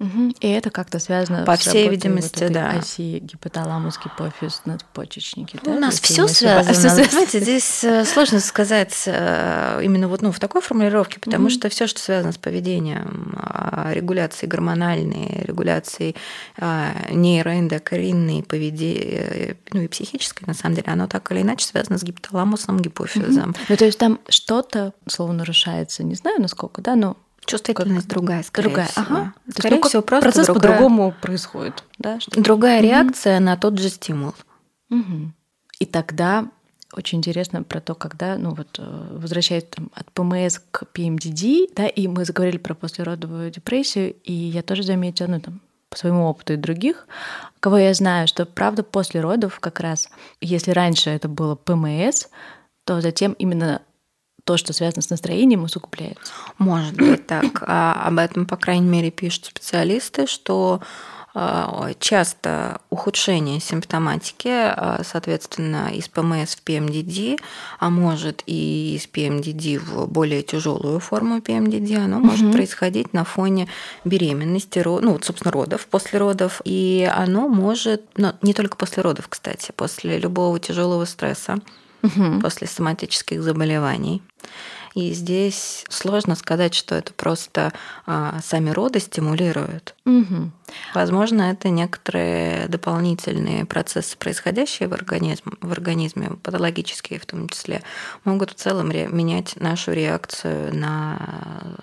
Угу. И это как-то связано По всей видимости, вот да. оси гипоталамус, гипофиз, надпочечники. Да? У нас все связано. Знаете, здесь э, сложно сказать э, именно вот ну, в такой формулировке, потому угу. что все, что связано с поведением, а, регуляцией гормональной, регуляцией а, нейроэндокринной, поведения, ну и психической, на самом деле, оно так или иначе связано с гипоталамусом, гипофизом. Угу. Ну, то есть там что-то, слово нарушается, не знаю насколько, да, но Чувствительность как... другая, скорее другая. всего. Ага. Скорее есть, ну, всего, просто процесс другая... по-другому происходит. Да? Что другая угу. реакция на тот же стимул. Угу. И тогда очень интересно про то, когда, ну вот, э, возвращаясь там, от ПМС к ПМДД, да, и мы заговорили про послеродовую депрессию, и я тоже заметила, ну там, по своему опыту и других, кого я знаю, что правда после родов как раз, если раньше это было ПМС, то затем именно то, что связано с настроением, усугубляется. Может быть так. А об этом, по крайней мере, пишут специалисты, что а, часто ухудшение симптоматики, а, соответственно, из ПМС в ПМДД, а может и из ПМДД в более тяжелую форму ПМДД, оно угу. может происходить на фоне беременности, ну, вот, собственно, родов, после родов. И оно может, ну, не только после родов, кстати, после любого тяжелого стресса, угу. после соматических заболеваний. И здесь сложно сказать, что это просто а, сами роды стимулируют. Угу. Возможно, это некоторые дополнительные процессы, происходящие в организме, в организме, патологические в том числе, могут в целом менять нашу реакцию на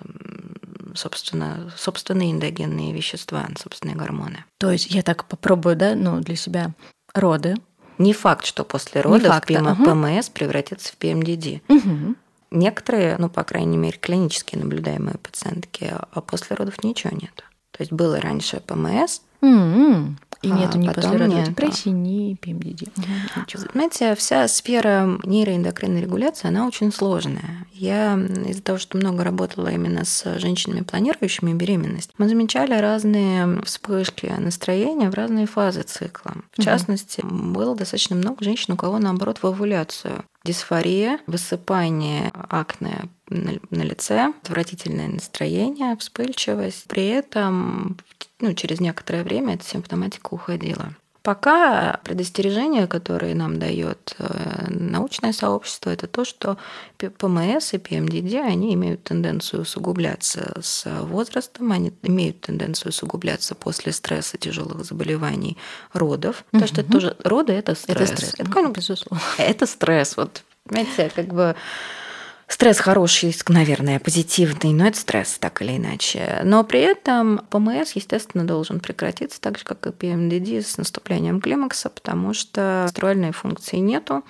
собственно, собственные эндогенные вещества, собственные гормоны. То есть я так попробую, да, ну, для себя роды, не факт, что после родов факт, ПМ, угу. ПМС превратится в ПМДД. Угу. Некоторые, ну, по крайней мере, клинически наблюдаемые пациентки, а после родов ничего нет. То есть было раньше ПМС, угу. И нету а, ни послеродовой депрессии, ни ПМДД. Угу, Знаете, вся сфера нейроэндокринной регуляции, она очень сложная. Я из-за того, что много работала именно с женщинами, планирующими беременность, мы замечали разные вспышки настроения в разные фазы цикла. В частности, было достаточно много женщин, у кого, наоборот, в овуляцию дисфория, высыпание акне на лице, отвратительное настроение, вспыльчивость. При этом ну, через некоторое время эта симптоматика уходила. Пока предостережение, которое нам дает э, научное сообщество, это то, что ПМС и ПМДД, они имеют тенденцию усугубляться с возрастом, они имеют тенденцию усугубляться после стресса, тяжелых заболеваний, родов. Потому что это тоже роды это стресс. Это стресс. Это, ну, безусловно. <laughs> Это стресс. Вот, понимаете, как бы Стресс хороший, наверное, позитивный, но это стресс так или иначе. Но при этом ПМС, естественно, должен прекратиться так же, как и ПМДД с наступлением климакса, потому что струальной функции нету,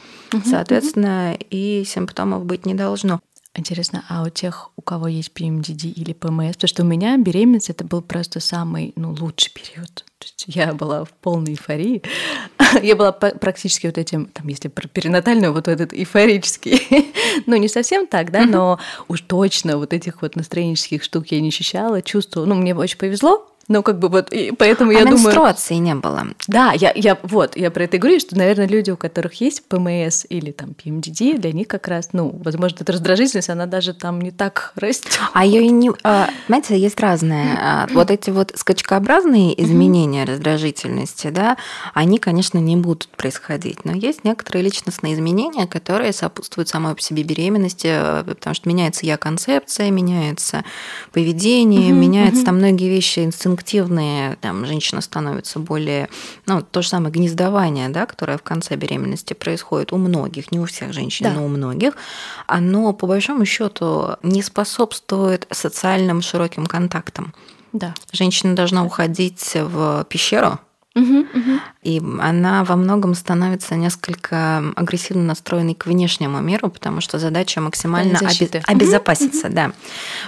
соответственно, и симптомов быть не должно. Интересно, а у тех, у кого есть ПМДД или ПМС, потому что у меня беременность это был просто самый ну, лучший период. То есть я была в полной эйфории. <laughs> я была практически вот этим, там, если про перинатальную, вот этот эйфорический. <laughs> ну, не совсем так, да, но уж точно вот этих вот настроенческих штук я не ощущала, чувствовала. Ну, мне очень повезло, ну, как бы вот, и поэтому а я думаю... менструации не было. Да, я, я вот, я про это говорю, что, наверное, люди, у которых есть ПМС или там ПМДД, для них как раз, ну, возможно, эта раздражительность, она даже там не так <laughs> растет. А ее не... А, знаете, есть разные. А, вот эти вот скачкообразные изменения раздражительности, да, они, конечно, не будут происходить, но есть некоторые личностные изменения, которые сопутствуют самой по себе беременности, потому что меняется я концепция, меняется поведение, меняются там многие вещи, инстинкт инстинктивные, там, женщина становится более, ну, то же самое гнездование, да, которое в конце беременности происходит у многих, не у всех женщин, да. но у многих, оно по большому счету не способствует социальным широким контактам. Да. Женщина должна уходить в пещеру, Угу, угу. И она во многом становится несколько агрессивно настроенной к внешнему миру, потому что задача максимально оби- обезопаситься, угу. да.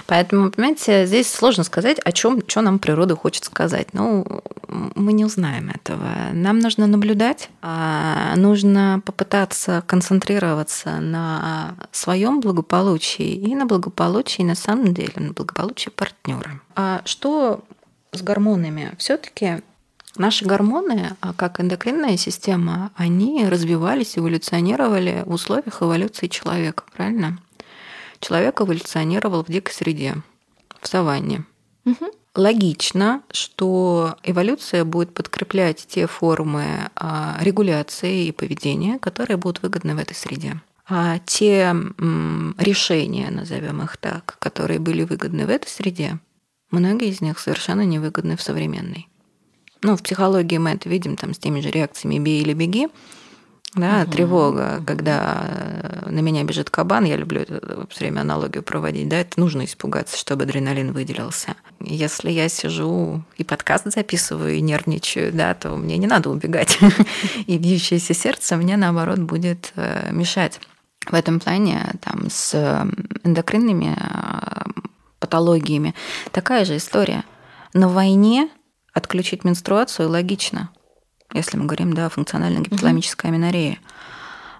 Поэтому, понимаете, здесь сложно сказать, о чем, что нам природа хочет сказать. Ну, мы не узнаем этого. Нам нужно наблюдать, а нужно попытаться концентрироваться на своем благополучии и на благополучии на самом деле, на благополучии партнера. А что с гормонами? Все-таки Наши гормоны, а как эндокринная система, они развивались, эволюционировали в условиях эволюции человека, правильно? Человек эволюционировал в дикой среде, в саванне. Угу. логично, что эволюция будет подкреплять те формы а, регуляции и поведения, которые будут выгодны в этой среде. А те решения, назовем их так, которые были выгодны в этой среде, многие из них совершенно невыгодны в современной. Ну, в психологии мы это видим там с теми же реакциями «бей или беги», да, угу. тревога, когда э, на меня бежит кабан, я люблю это все время аналогию проводить, да, это нужно испугаться, чтобы адреналин выделился. Если я сижу и подкаст записываю, и нервничаю, да, то мне не надо убегать. <laughs> И бьющееся сердце мне, наоборот, будет э, мешать. В этом плане там с эндокринными э, патологиями такая же история. На войне отключить менструацию логично – если мы говорим, да, функциональная гипоталамическая аминорея.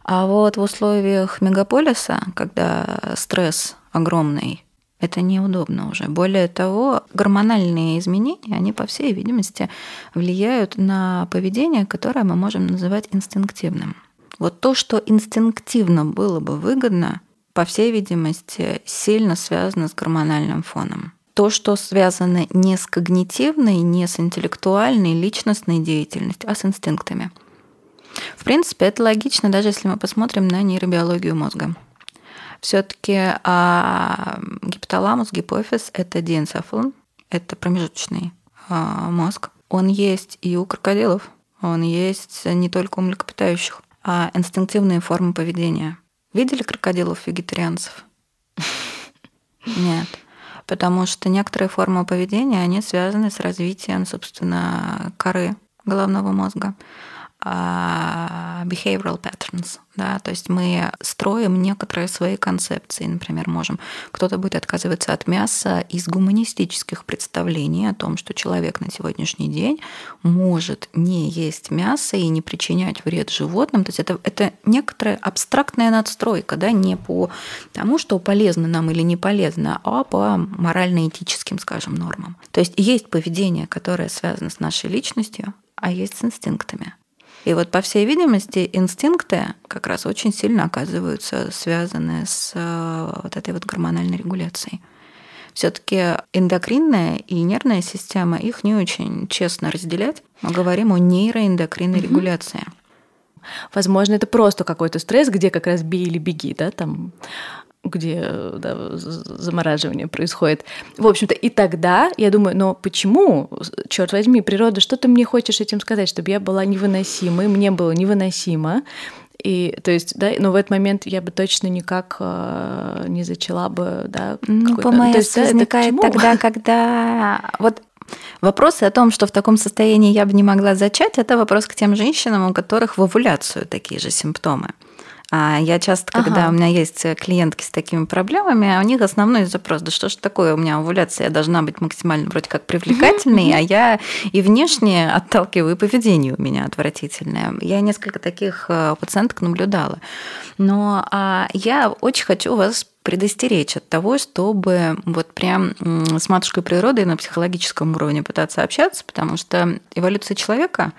А вот в условиях мегаполиса, когда стресс огромный, это неудобно уже. Более того, гормональные изменения, они, по всей видимости, влияют на поведение, которое мы можем называть инстинктивным. Вот то, что инстинктивно было бы выгодно, по всей видимости, сильно связано с гормональным фоном то, что связано не с когнитивной, не с интеллектуальной, личностной деятельностью, а с инстинктами. В принципе, это логично, даже если мы посмотрим на нейробиологию мозга. Все-таки а, гипоталамус, гипофиз – это диэнцефалон, это промежуточный а, мозг. Он есть и у крокодилов, он есть не только у млекопитающих, а инстинктивные формы поведения. Видели крокодилов-вегетарианцев? <laughs> Нет потому что некоторые формы поведения, они связаны с развитием, собственно, коры головного мозга. А, behavioral patterns, да, то есть мы строим некоторые свои концепции, например, можем, кто-то будет отказываться от мяса из гуманистических представлений о том, что человек на сегодняшний день может не есть мясо и не причинять вред животным, то есть это, это некоторая абстрактная надстройка, да, не по тому, что полезно нам или не полезно, а по морально-этическим, скажем, нормам. То есть есть поведение, которое связано с нашей личностью, а есть с инстинктами. И вот, по всей видимости, инстинкты как раз очень сильно оказываются связаны с э, вот этой вот гормональной регуляцией. Все-таки эндокринная и нервная система, их не очень честно разделять. Мы говорим о нейроэндокринной угу. регуляции. Возможно, это просто какой-то стресс, где как раз бей или беги, да, там где да, замораживание происходит. В общем-то, и тогда я думаю, но почему, черт возьми, природа, что ты мне хочешь этим сказать, чтобы я была невыносимой, мне было невыносимо, и то есть, да, но в этот момент я бы точно никак э, не зачала бы, да. Ну, ПМС ну, есть, да, возникает тогда, когда вот Вопросы о том, что в таком состоянии я бы не могла зачать, это вопрос к тем женщинам, у которых в овуляцию такие же симптомы. А я часто, когда ага. у меня есть клиентки с такими проблемами, у них основной запрос, да что ж такое, у меня овуляция, я должна быть максимально вроде как привлекательной, а я и внешне отталкиваю, и поведение у меня отвратительное. Я несколько таких э, пациенток наблюдала. Но а, я очень хочу вас предостеречь от того, чтобы вот прям с матушкой природой на психологическом уровне пытаться общаться, потому что эволюция человека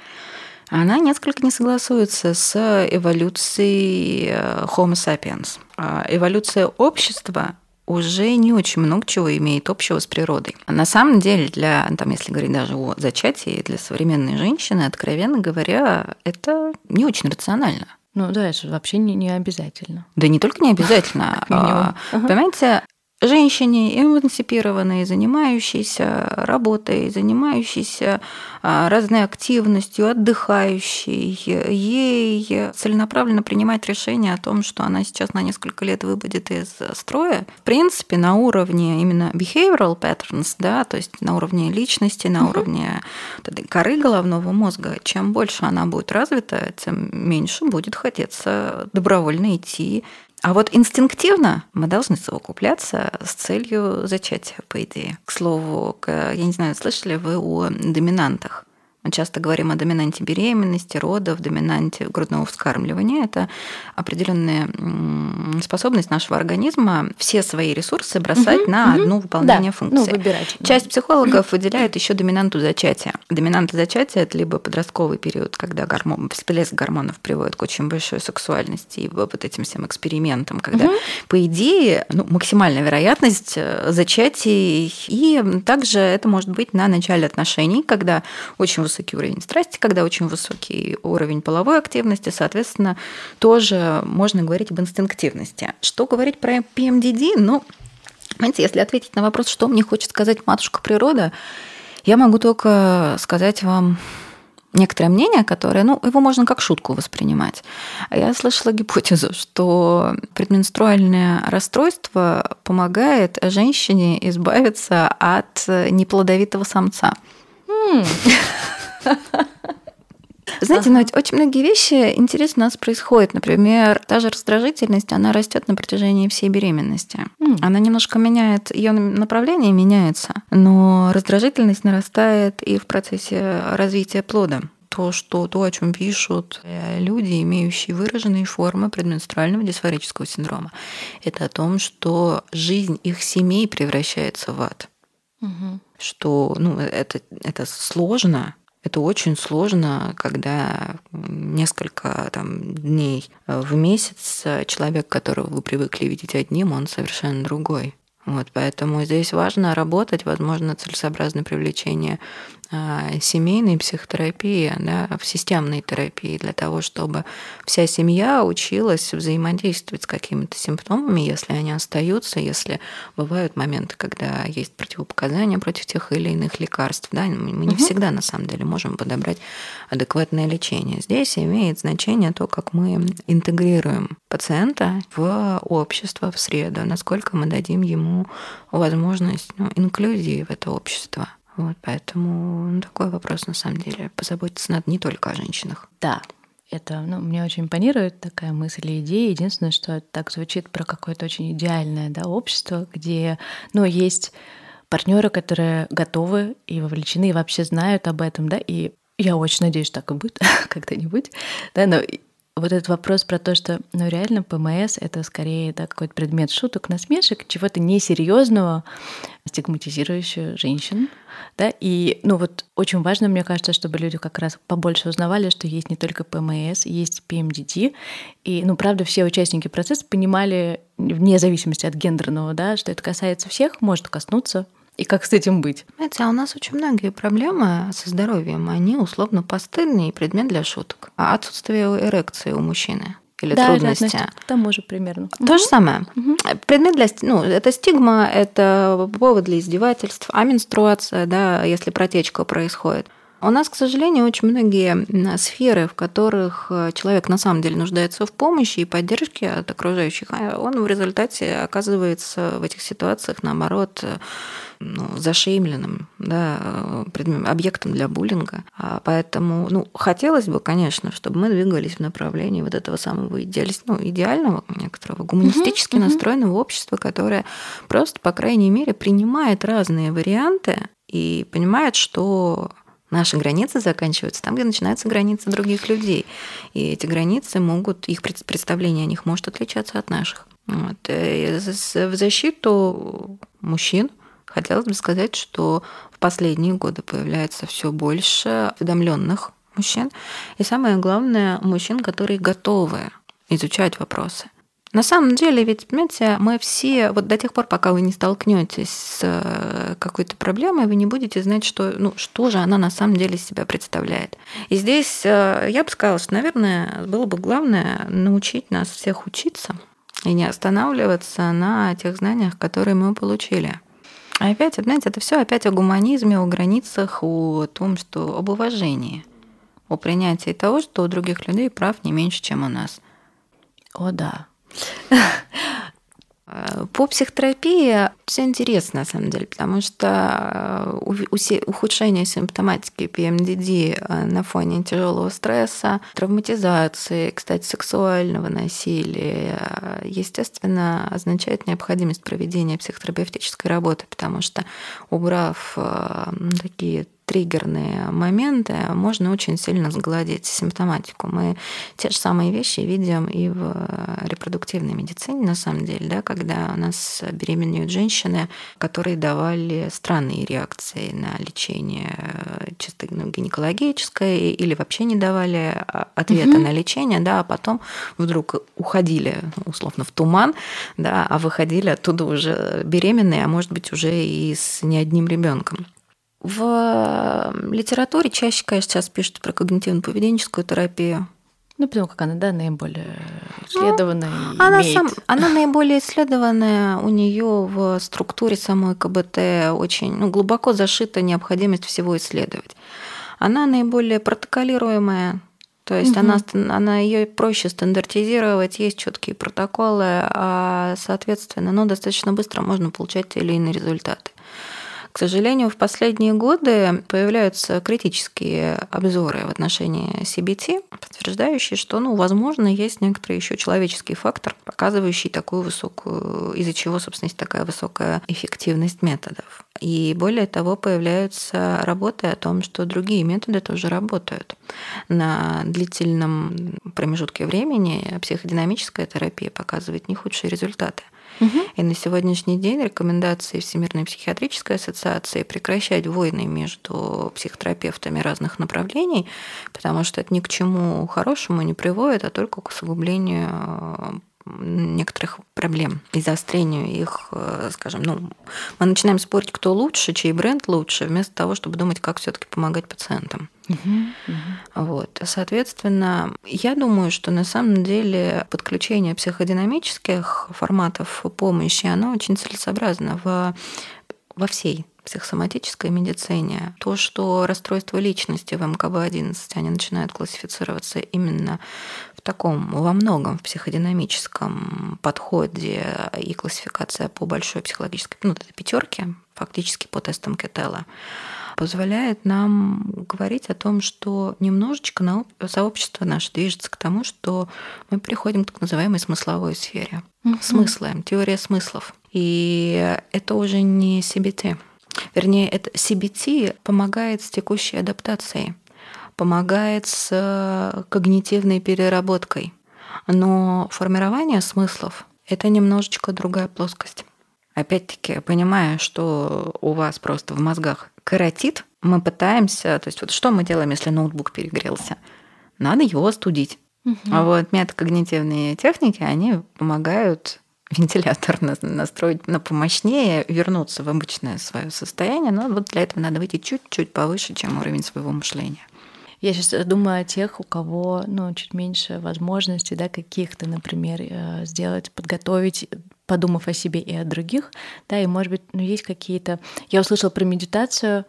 она несколько не согласуется с эволюцией э, Homo sapiens. А эволюция общества уже не очень много чего имеет общего с природой. На самом деле, для, там, если говорить даже о зачатии, для современной женщины, откровенно говоря, это не очень рационально. Ну да, это вообще не, не обязательно. Да не только не обязательно. А, понимаете, женщине эмансипированной, занимающейся работой, занимающейся а, разной активностью, отдыхающей, ей целенаправленно принимать решение о том, что она сейчас на несколько лет выбудет из строя. В принципе, на уровне именно behavioral patterns, да, то есть на уровне личности, на уровне коры головного мозга, чем больше она будет развита, тем меньше будет хотеться добровольно идти а вот инстинктивно мы должны совокупляться с целью зачатия, по идее. К слову, я не знаю, слышали вы о доминантах? Мы часто говорим о доминанте беременности, родов, доминанте грудного вскармливания. Это определенная способность нашего организма все свои ресурсы бросать угу, на угу. одну выполнение да, функции. Ну, выбирать. Часть психологов выделяет еще доминанту зачатия. Доминанта зачатия это либо подростковый период, когда гормон, всплеск гормонов приводит к очень большой сексуальности и вот этим всем экспериментам, когда, угу. по идее, ну, максимальная вероятность э, зачатий. И также это может быть на начале отношений, когда очень высокий уровень страсти, когда очень высокий уровень половой активности, соответственно, тоже можно говорить об инстинктивности. Что говорить про PMDD? Ну, знаете, если ответить на вопрос, что мне хочет сказать матушка природа, я могу только сказать вам некоторое мнение, которое, ну, его можно как шутку воспринимать. Я слышала гипотезу, что предменструальное расстройство помогает женщине избавиться от неплодовитого самца. Знаете, но ведь очень многие вещи интересно у нас происходят. Например, та же раздражительность, она растет на протяжении всей беременности. Mm. Она немножко меняет, ее направление меняется, но раздражительность нарастает и в процессе развития плода то, что то, о чем пишут э, люди, имеющие выраженные формы предменструального дисфорического синдрома, это о том, что жизнь их семей превращается в ад. Угу. Что ну, это, это сложно, это очень сложно, когда несколько там, дней в месяц человек, которого вы привыкли видеть одним, он совершенно другой. Вот, поэтому здесь важно работать, возможно, целесообразное привлечение семейной психотерапии, да, в системной терапии, для того, чтобы вся семья училась взаимодействовать с какими-то симптомами, если они остаются, если бывают моменты, когда есть противопоказания против тех или иных лекарств. Да, мы не угу. всегда на самом деле можем подобрать адекватное лечение. Здесь имеет значение то, как мы интегрируем пациента в общество, в среду, насколько мы дадим ему возможность ну, инклюзии в это общество. Вот, поэтому ну, такой вопрос на самом деле. Позаботиться надо не только о женщинах. Да, это ну, мне очень импонирует такая мысль и идея. Единственное, что это так звучит про какое-то очень идеальное да, общество, где ну, есть партнеры, которые готовы и вовлечены, и вообще знают об этом, да, и я очень надеюсь, что так и будет <laughs> когда-нибудь, да, но вот этот вопрос про то, что ну, реально ПМС — это скорее да, какой-то предмет шуток, насмешек, чего-то несерьезного, стигматизирующего женщин. Да? И ну, вот очень важно, мне кажется, чтобы люди как раз побольше узнавали, что есть не только ПМС, есть ПМДД. И, ну, правда, все участники процесса понимали, вне зависимости от гендерного, да, что это касается всех, может коснуться и как с этим быть? Знаете, а у нас очень многие проблемы со здоровьем, они условно постыльные и предмет для шуток. А отсутствие эрекции у мужчины или да, трудности. Да, к тому же примерно. То угу. же самое. Угу. Предмет для... Ну, это стигма, это повод для издевательств, а менструация, да, если протечка происходит. У нас, к сожалению, очень многие сферы, в которых э, человек на самом деле нуждается в помощи и поддержке от окружающих, а он в результате оказывается в этих ситуациях, наоборот, э, ну, зашеймленным, да, объектом для буллинга. А поэтому, ну, хотелось бы, конечно, чтобы мы двигались в направлении вот этого самого идеалист, ну, идеального некоторого гуманистически uh-huh, настроенного uh-huh. общества, которое просто, по крайней мере, принимает разные варианты и понимает, что Наши границы заканчиваются там, где начинаются границы других людей. И эти границы могут, их представление о них может отличаться от наших. Вот. И в защиту мужчин Хотелось бы сказать, что в последние годы появляется все больше уведомленных мужчин. И самое главное, мужчин, которые готовы изучать вопросы. На самом деле, ведь, понимаете, мы все, вот до тех пор, пока вы не столкнетесь с э, какой-то проблемой, вы не будете знать, что, ну, что же она на самом деле из себя представляет. И здесь э, я бы сказала, что, наверное, было бы главное научить нас всех учиться и не останавливаться на тех знаниях, которые мы получили. А опять, знаете, это все опять о гуманизме, о границах, о том, что об уважении, о принятии того, что у других людей прав не меньше, чем у нас. О, да. Э, по психотерапии все интересно, на самом деле, потому что э, ухудшение симптоматики ПМДД э, на фоне тяжелого стресса, травматизации, кстати, сексуального насилия, естественно, означает необходимость проведения психотерапевтической работы, потому что убрав такие триггерные моменты, можно очень сильно сгладить симптоматику. Мы те же самые вещи видим и в репродуктивной медицине, на самом деле, да, когда у нас беременеют женщины, которые давали странные реакции на лечение чисто ну, гинекологическое или вообще не давали а, ответа угу. на лечение, да, а потом вдруг уходили условно в туман, да, а выходили оттуда уже беременные, а может быть уже и с не одним ребенком. В литературе чаще, конечно, сейчас пишут про когнитивно-поведенческую терапию. Ну, потому как она, да, наиболее исследованная. Ну, она, имеет... сам, она наиболее исследованная, у нее в структуре самой КБТ очень ну, глубоко зашита необходимость всего исследовать. Она наиболее протоколируемая, то есть угу. она, она ее проще стандартизировать, есть четкие протоколы, а, соответственно, ну, достаточно быстро можно получать те или иные результаты. К сожалению, в последние годы появляются критические обзоры в отношении CBT, подтверждающие, что, ну, возможно, есть некоторый еще человеческий фактор, показывающий такую высокую, из-за чего, собственно, есть такая высокая эффективность методов. И более того, появляются работы о том, что другие методы тоже работают. На длительном промежутке времени психодинамическая терапия показывает не худшие результаты. Угу. И на сегодняшний день рекомендации Всемирной психиатрической ассоциации прекращать войны между психотерапевтами разных направлений, потому что это ни к чему хорошему не приводит, а только к усугублению некоторых проблем и заострению их, э, скажем, ну, мы начинаем спорить, кто лучше, чей бренд лучше, вместо того, чтобы думать, как все-таки помогать пациентам. Вот. Соответственно, я думаю, что на самом деле подключение психодинамических форматов помощи, оно очень целесообразно в, во всей психосоматической медицине. То, что расстройства личности в МКБ-11, они начинают классифицироваться именно в таком, во многом в психодинамическом подходе и классификация по большой психологической, ну, это пятерки, фактически по тестам Кетела, позволяет нам говорить о том, что немножечко сообщество наше движется к тому, что мы приходим к так называемой смысловой сфере. Угу. Смыслы, теория смыслов. И это уже не CBT. Вернее, это CBT помогает с текущей адаптацией, помогает с когнитивной переработкой. Но формирование смыслов — это немножечко другая плоскость. Опять-таки, понимая, что у вас просто в мозгах коротит, мы пытаемся, то есть вот что мы делаем, если ноутбук перегрелся? Надо его остудить. Угу. А вот метакогнитивные техники, они помогают вентилятор настроить на помощнее, вернуться в обычное свое состояние, но вот для этого надо выйти чуть-чуть повыше, чем уровень своего мышления. Я сейчас думаю о тех, у кого ну, чуть меньше возможностей, да, каких-то, например, э, сделать, подготовить подумав о себе и о других, да, и, может быть, ну, есть какие-то... Я услышала про медитацию,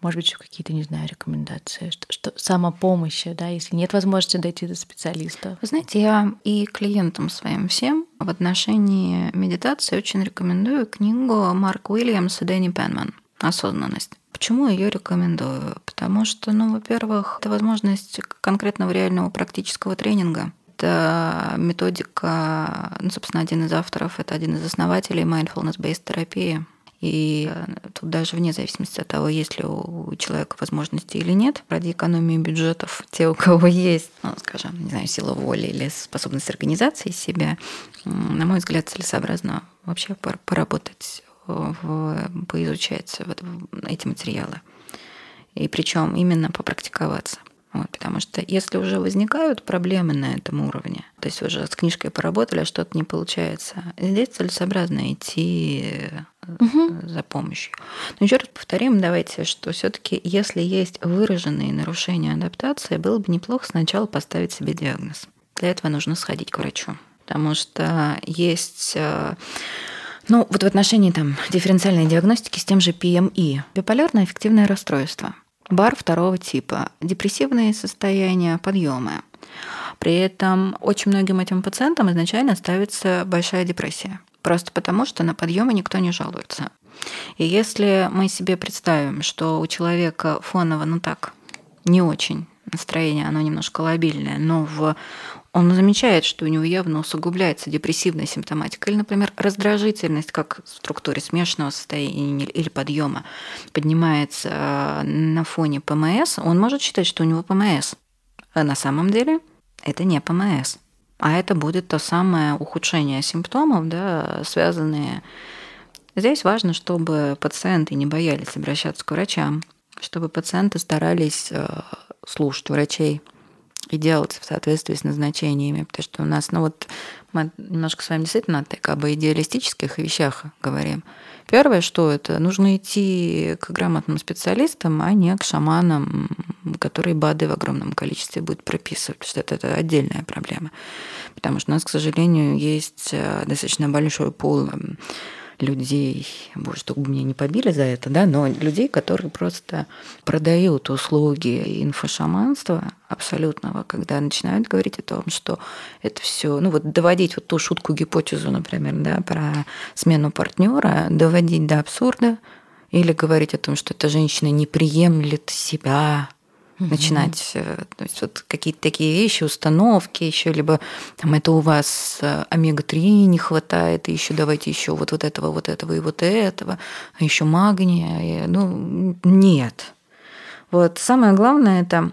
может быть, еще какие-то, не знаю, рекомендации, что, что самопомощи, да, если нет возможности дойти до специалиста. Вы знаете, я и клиентам своим всем в отношении медитации очень рекомендую книгу Марк Уильямс и Дэнни Пенман «Осознанность». Почему ее рекомендую? Потому что, ну, во-первых, это возможность конкретного реального практического тренинга. Это методика, ну, собственно, один из авторов, это один из основателей mindfulness-based терапии. И тут даже вне зависимости от того, есть ли у человека возможности или нет, ради экономии бюджетов, те, у кого есть, ну, скажем, не знаю, сила воли или способность организации себя, на мой взгляд, целесообразно вообще поработать, поизучать вот эти материалы. И причем именно попрактиковаться. Вот, потому что если уже возникают проблемы на этом уровне, то есть уже с книжкой поработали, а что-то не получается, здесь целесообразно идти угу. за помощью. Но еще раз повторим, давайте, что все-таки, если есть выраженные нарушения адаптации, было бы неплохо сначала поставить себе диагноз. Для этого нужно сходить к врачу. Потому что есть э, ну, вот в отношении там, дифференциальной диагностики с тем же PMI, биполярное эффективное расстройство – бар второго типа, депрессивные состояния, подъемы. При этом очень многим этим пациентам изначально ставится большая депрессия. Просто потому, что на подъемы никто не жалуется. И если мы себе представим, что у человека фоново, ну так, не очень настроение, оно немножко лобильное, но в он замечает, что у него явно усугубляется депрессивная симптоматика или, например, раздражительность, как в структуре смешанного состояния или подъема. Поднимается э, на фоне ПМС, он может считать, что у него ПМС. А на самом деле это не ПМС, а это будет то самое ухудшение симптомов, да, связанные. Здесь важно, чтобы пациенты не боялись обращаться к врачам, чтобы пациенты старались э, слушать врачей и делать в соответствии с назначениями, потому что у нас, ну вот мы немножко с вами действительно так об идеалистических вещах говорим. Первое, что это, нужно идти к грамотным специалистам, а не к шаманам, которые БАДы в огромном количестве будут прописывать, потому что это, это отдельная проблема. Потому что у нас, к сожалению, есть э, достаточно большой пул людей, боже, чтобы меня не побили за это, да, но людей, которые просто продают услуги инфошаманства абсолютного, когда начинают говорить о том, что это все, ну вот доводить вот ту шутку, гипотезу, например, да, про смену партнера, доводить до абсурда, или говорить о том, что эта женщина не приемлет себя, угу. начинать, э, то есть вот какие-то такие вещи, установки еще, либо там это у вас э, омега-3 не хватает, и еще давайте еще вот, вот этого, вот этого и вот этого, а еще магния. Ну, нет. Вот самое главное это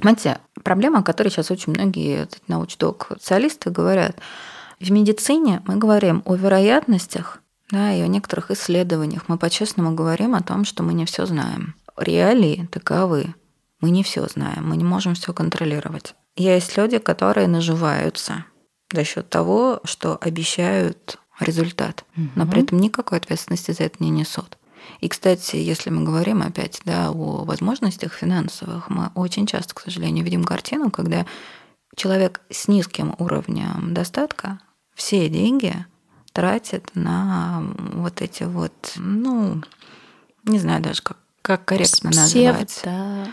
Понимаете, проблема, о которой сейчас очень многие научдок специалисты говорят. В медицине мы говорим о вероятностях да, и о некоторых исследованиях. Мы по-честному говорим о том, что мы не все знаем. Реалии таковы. Мы не все знаем, мы не можем все контролировать. Есть люди, которые наживаются за счет того, что обещают результат, но при этом никакой ответственности за это не несут. И, кстати, если мы говорим опять да, о возможностях финансовых, мы очень часто, к сожалению, видим картину, когда человек с низким уровнем достатка все деньги тратит на вот эти вот, ну, не знаю даже, как как корректно называть. Да.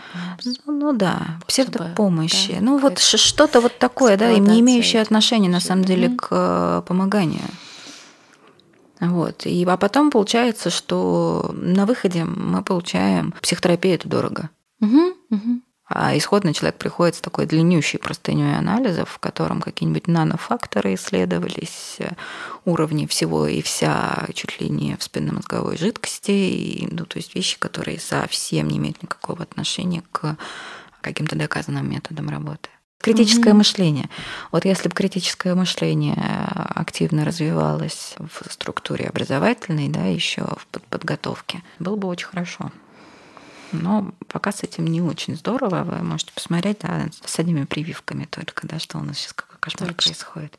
Ну, ну да, псевдопомощи. Да, ну вот что-то вот такое, да, не имеющее отношения на самом деле к э, помоганию. Вот. И, а потом получается, что на выходе мы получаем психотерапию это дорого. Угу, угу. А исходно человек приходит с такой длиннющей простыней анализов, в котором какие-нибудь нанофакторы исследовались, уровни всего и вся чуть ли не в спинномозговой жидкости, и, ну, то есть вещи, которые совсем не имеют никакого отношения к каким-то доказанным методам работы. Критическое mm-hmm. мышление. Вот если бы критическое мышление активно развивалось в структуре образовательной, да, еще в подготовке, было бы очень хорошо. Но пока с этим не очень здорово. Вы можете посмотреть да, с одними прививками только, да, что у нас сейчас какой кошмар Точно. происходит.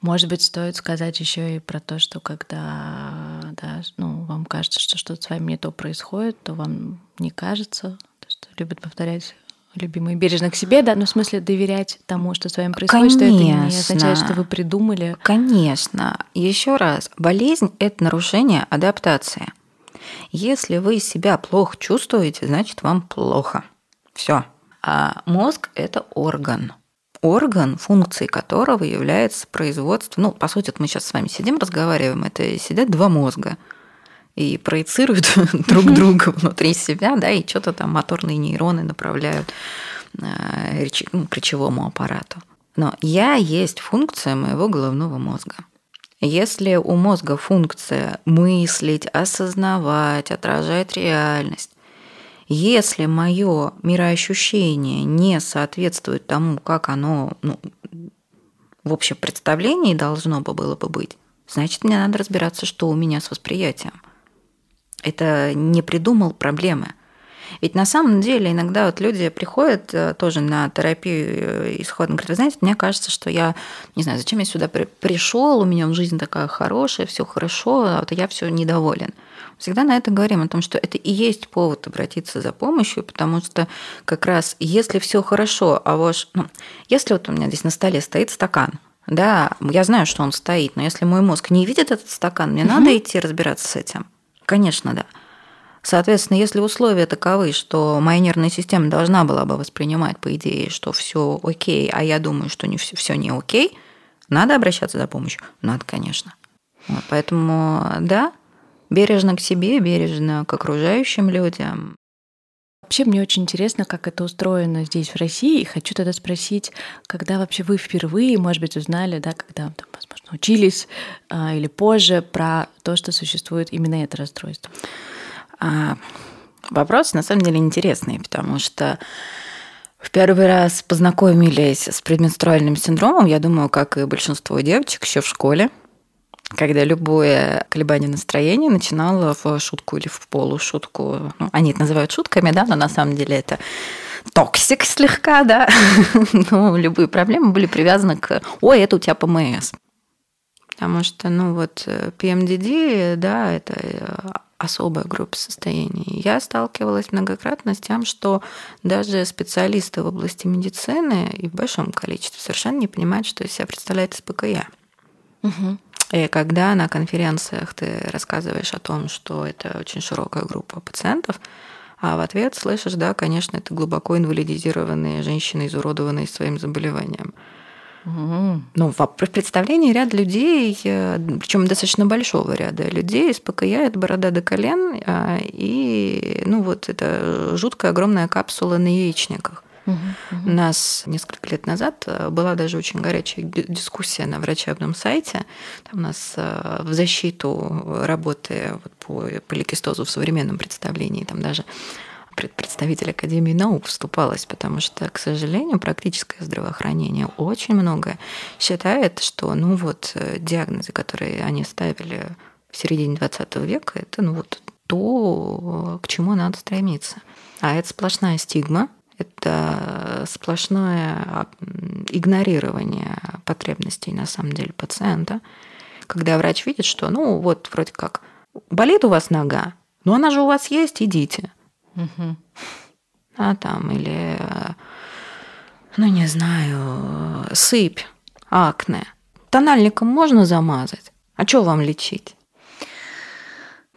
Может быть, стоит сказать еще и про то, что когда да, ну, вам кажется, что что-то с вами не то происходит, то вам не кажется, то, что любят повторять любимые бережно к себе, да, но в смысле доверять тому, что с вами происходит, Конечно. что это не означает, что вы придумали. Конечно. Еще раз, болезнь – это нарушение адаптации. Если вы себя плохо чувствуете, значит вам плохо. Все. А мозг – это орган. Орган, функции которого является производство. Ну, по сути, мы сейчас с вами сидим, разговариваем. Это сидят два мозга и проецируют <laughs> друг друга внутри себя, да, и что-то там моторные нейроны направляют э, ну, к речевому аппарату. Но я есть функция моего головного мозга. Если у мозга функция мыслить, осознавать, отражать реальность, если мое мироощущение не соответствует тому, как оно ну, в общем представлении должно бы было бы быть, значит, мне надо разбираться, что у меня с восприятием. Это не придумал проблемы. Ведь на самом деле иногда вот люди приходят э, тоже на терапию э, исходно, говорят, вы знаете, мне кажется, что я, не знаю, зачем я сюда при пришел, у меня жизнь такая хорошая, все хорошо, а вот я все недоволен. Всегда на это говорим, о том, что это и есть повод обратиться за помощью, потому что как раз если все хорошо, а ваш, ну, если вот у меня здесь на столе стоит стакан, да, я знаю, что он стоит, но если мой мозг не видит этот стакан, мне угу. надо идти разбираться с этим. Конечно, да. Соответственно, если условия таковы, что моя нервная система должна была бы воспринимать, по идее, что все окей, а я думаю, что не все, все не окей, надо обращаться за помощью? Надо, конечно. Вот, поэтому, да, бережно к себе, бережно к окружающим людям. Вообще мне очень интересно, как это устроено здесь, в России. И хочу тогда спросить, когда вообще вы впервые, может быть, узнали, да, когда, там, возможно, учились а, или позже про то, что существует именно это расстройство? А, вопрос на самом деле интересный, потому что в первый раз познакомились с предменструальным синдромом, я думаю, как и большинство девочек еще в школе когда любое колебание настроения начинало в шутку или в полушутку. Ну, они это называют шутками, да, но на самом деле это toxic слегка, да. <laughs> Но любые проблемы были привязаны к «Ой, это у тебя ПМС». Потому что, ну вот, PMDD, да, это э, особая группа состояний. Я сталкивалась многократно с тем, что даже специалисты в области медицины и в большом количестве совершенно не понимают, что из себя представляет СПКЯ. Угу. И когда на конференциях ты рассказываешь о том, что это очень широкая группа пациентов, а в ответ слышишь, да, конечно, это глубоко инвалидизированные женщины, изуродованные своим заболеванием. Угу. Ну, в представлении ряд людей, э, причем достаточно большого ряда людей, из ПКЯ борода до колен, а, и ну вот это жуткая огромная капсула на яичниках. У нас несколько лет назад э, была даже очень горячая дискуссия на врачебном сайте. Там у нас э, в защиту работы по поликистозу в современном представлении, там даже представитель Академии наук вступалась, потому что, к сожалению, практическое здравоохранение очень многое считает, что ну вот э, диагнозы, которые они ставили в середине 20 века, это ну вот то, к чему надо стремиться. А это сплошная стигма, это сплошное игнорирование потребностей на самом деле пациента, когда врач видит, что ну вот вроде как болит у вас нога, но она же у вас есть, идите. Угу. А там или, ну не знаю, сыпь, акне. Тональником можно замазать? А что вам лечить?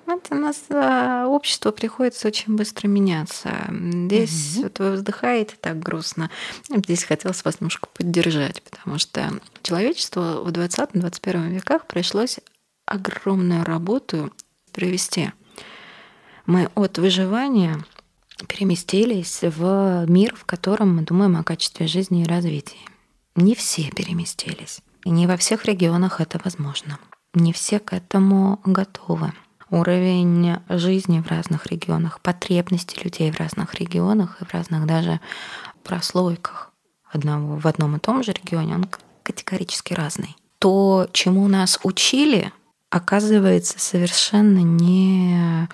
Это у нас а, общество приходится очень быстро меняться. Здесь угу. вот вы вздыхаете так грустно. Здесь хотелось вас немножко поддержать, потому что человечество в 20-21 веках пришлось огромную работу провести. Мы от выживания переместились в мир, в котором мы думаем о качестве жизни и развитии. Не все переместились. И не во всех регионах это возможно. Не все к этому готовы уровень жизни в разных регионах, потребности людей в разных регионах и в разных даже прослойках одного, в одном и том же регионе, он категорически разный. То, чему нас учили, оказывается совершенно не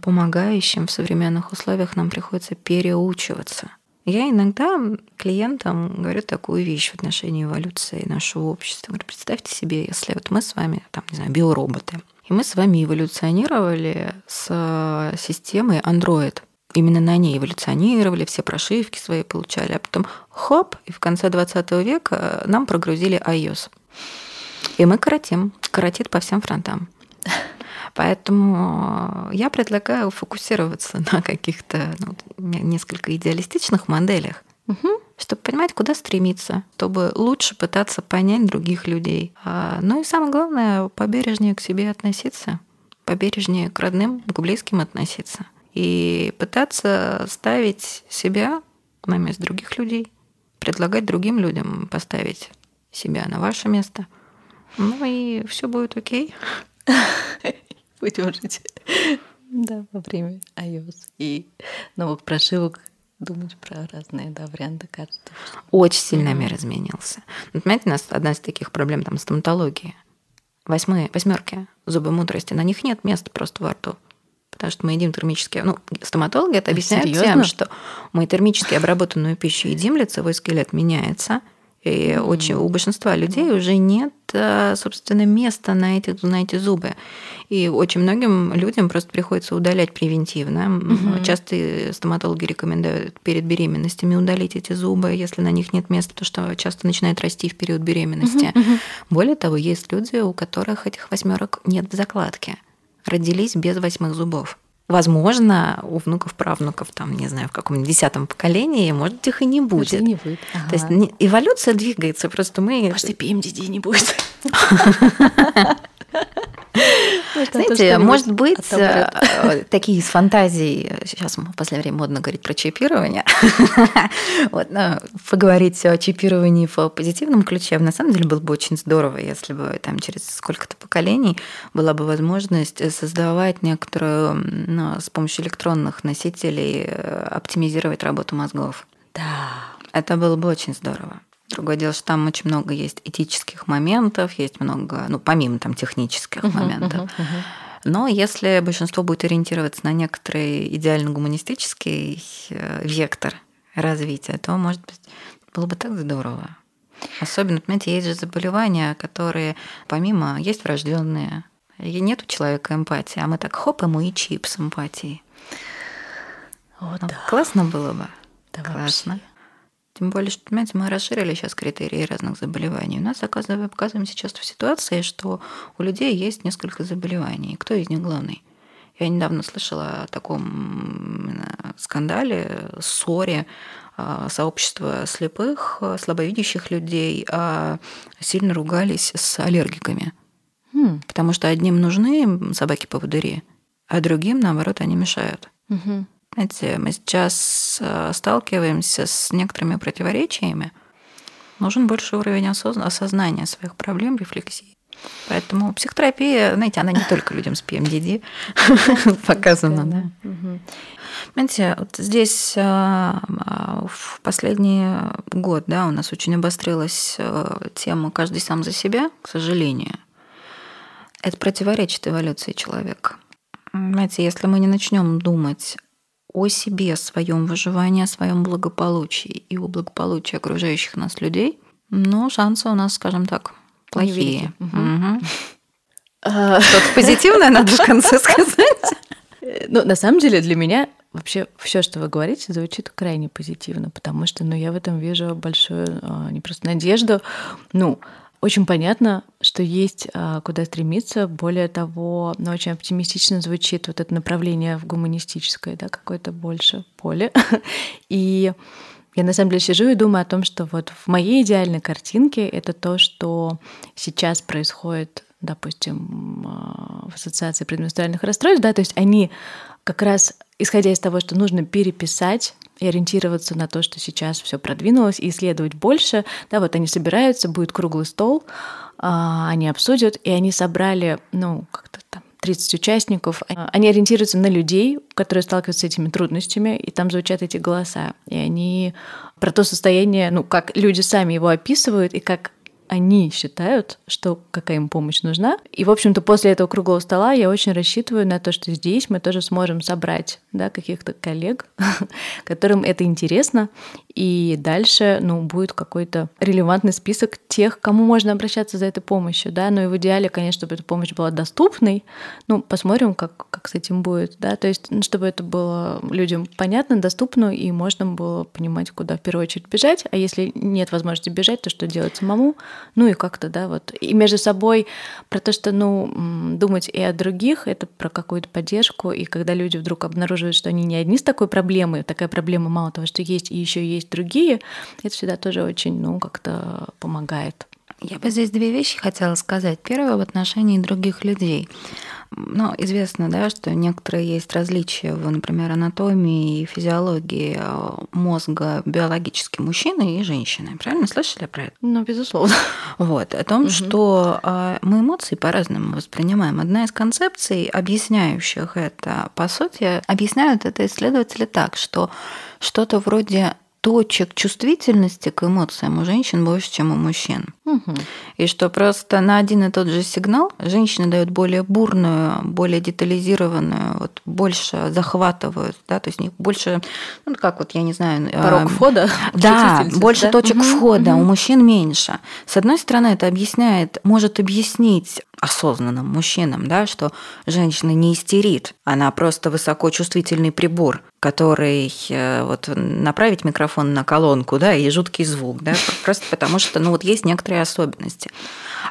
помогающим в современных условиях, нам приходится переучиваться. Я иногда клиентам говорю такую вещь в отношении эволюции нашего общества. Говорю, представьте себе, если вот мы с вами, там, не знаю, биороботы, и мы с вами эволюционировали с системой Android. Именно на ней эволюционировали, все прошивки свои получали, а потом хоп, и в конце 20 века нам прогрузили iOS. И мы коротим, коротит по всем фронтам. Поэтому я предлагаю фокусироваться на каких-то ну, несколько идеалистичных моделях, угу. чтобы понимать, куда стремиться, чтобы лучше пытаться понять других людей. А, ну и самое главное, побережнее к себе относиться, побережнее к родным, к близким относиться. И пытаться ставить себя на место других людей, предлагать другим людям поставить себя на ваше место. Ну и все будет окей. <laughs> Жить. Да, во время iOS и новых прошивок думать про разные да, варианты карты. Очень сильно mm-hmm. мир изменился. Вот, понимаете, у нас одна из таких проблем там стоматологии. Восьмые, восьмерки, зубы мудрости, на них нет места просто во рту. Потому что мы едим термически... Ну, стоматологи это объясняют Серьезно? тем, что мы термически обработанную пищу едим, лицевой скелет меняется – и очень, у большинства людей уже нет, э, собственно, места на эти, на эти зубы. И очень многим людям просто приходится удалять превентивно. Mm-hmm. Часто стоматологи рекомендуют перед беременностями удалить эти зубы, если на них нет места, потому что часто начинает расти в период беременности. Mm-hmm. Более того, есть люди, у которых этих восьмерок нет в закладке. Родились без восьмых зубов возможно, у внуков, правнуков, там, не знаю, в каком-нибудь десятом поколении, может, их и не будет. не будет. Ага. То есть эволюция двигается, просто мы... Может, и PMDD не будет. <laughs> Знаете, Знаете, может быть, э, такие из фантазий, сейчас в последнее время модно говорить про чипирование, <laughs> вот, но поговорить о чипировании в позитивном ключе, на самом деле было бы очень здорово, если бы там через сколько-то поколений была бы возможность создавать некоторую, ну, с помощью электронных носителей, э, оптимизировать работу мозгов. Да. Это было бы очень здорово. Другое дело, что там очень много есть этических моментов, есть много, ну, помимо там технических uh-huh, моментов. Uh-huh, uh-huh. Но если большинство будет ориентироваться на некоторый идеально-гуманистический э, вектор развития, то, может быть, было бы так здорово. Особенно, понимаете, есть же заболевания, которые помимо есть врожденные, и нет у человека эмпатии, а мы так хоп ему и чип с эмпатией. О, ну, да. Классно было бы. Да Классно. вообще. Тем более, что, понимаете, мы расширили сейчас критерии разных заболеваний. У нас, оказывается, оказываемся часто в ситуации, что у людей есть несколько заболеваний. Кто из них главный? Я недавно слышала о таком скандале, ссоре а, сообщества слепых, а, слабовидящих людей, а сильно ругались с аллергиками. Хм. Потому что одним нужны собаки-поводыри, а другим, наоборот, они мешают. Угу. Знаете, мы сейчас э, сталкиваемся с некоторыми противоречиями. Нужен больше уровень осознания своих проблем, рефлексии. Поэтому психотерапия, знаете, она не только людям с PMDD <laughs> показана, да. Знаете, вот здесь э, в последний год, да, у нас очень обострилась э, тема «каждый сам за себя», к сожалению. Это противоречит эволюции человека. Знаете, если мы не начнем думать о себе, о своем выживании, о своем благополучии и о благополучии окружающих нас людей, но шансы у нас, скажем так, плохие. <laughs> Что-то позитивное надо в конце <laughs> сказать. Ну, на самом деле, для меня вообще все, что вы говорите, звучит крайне позитивно, потому что, ну, я в этом вижу большую а, не просто надежду, ну, очень понятно, что есть а, куда стремиться. Более того, ну, очень оптимистично звучит вот это направление в гуманистическое, да, какое-то больше поле. <laughs> И я на самом деле сижу и думаю о том, что вот в моей идеальной картинке это то, что сейчас происходит, допустим, а, в ассоциации предменструальных расстройств, да, то есть они как раз исходя из того, что нужно переписать и ориентироваться на то, что сейчас все продвинулось, и исследовать больше. Да, вот они собираются, будет круглый стол, а, они обсудят, и они собрали, ну, как-то там 30 участников. Они ориентируются на людей, которые сталкиваются с этими трудностями, и там звучат эти голоса. И они про то состояние, ну, как люди сами его описывают, и как они считают, что какая им помощь нужна. И, в общем-то, после этого круглого стола я очень рассчитываю на то, что здесь мы тоже сможем собрать да, каких-то коллег, <laughs> которым это интересно, и дальше ну, будет какой-то релевантный список тех, кому можно обращаться за этой помощью. Да? Но и в идеале, конечно, чтобы эта помощь была доступной. Ну, посмотрим, как, как с этим будет. Да? То есть, ну, чтобы это было людям понятно, доступно, и можно было понимать, куда в первую очередь бежать. А если нет возможности бежать, то что делать самому? Ну и как-то, да, вот. И между собой про то, что, ну, думать и о других, это про какую-то поддержку. И когда люди вдруг обнаруживают, что они не одни с такой проблемой, такая проблема мало того, что есть, и еще есть другие, это всегда тоже очень, ну, как-то помогает. Я бы здесь две вещи хотела сказать. Первое в отношении других людей. Ну, известно, да, что некоторые есть различия в, например, анатомии и физиологии э, мозга биологически мужчины и женщины. Правильно слышали про это? Ну, безусловно. Вот. О том, угу. что э, мы эмоции по-разному воспринимаем. Одна из концепций, объясняющих это, по сути, объясняют это исследователи так, что что-то вроде точек чувствительности к эмоциям у женщин больше, чем у мужчин. Угу. И что просто на один и тот же сигнал женщины дают более бурную, более детализированную, вот больше захватывают, да, то есть у них больше, ну как вот, я не знаю... Э, Порог входа? Да, больше да? точек угу, входа, угу. у мужчин меньше. С одной стороны, это объясняет, может объяснить осознанным мужчинам, да, что женщина не истерит, она просто высокочувствительный прибор, который э, вот направить микрофон на колонку, да, и жуткий звук, да, просто потому что, ну вот есть некоторые особенности.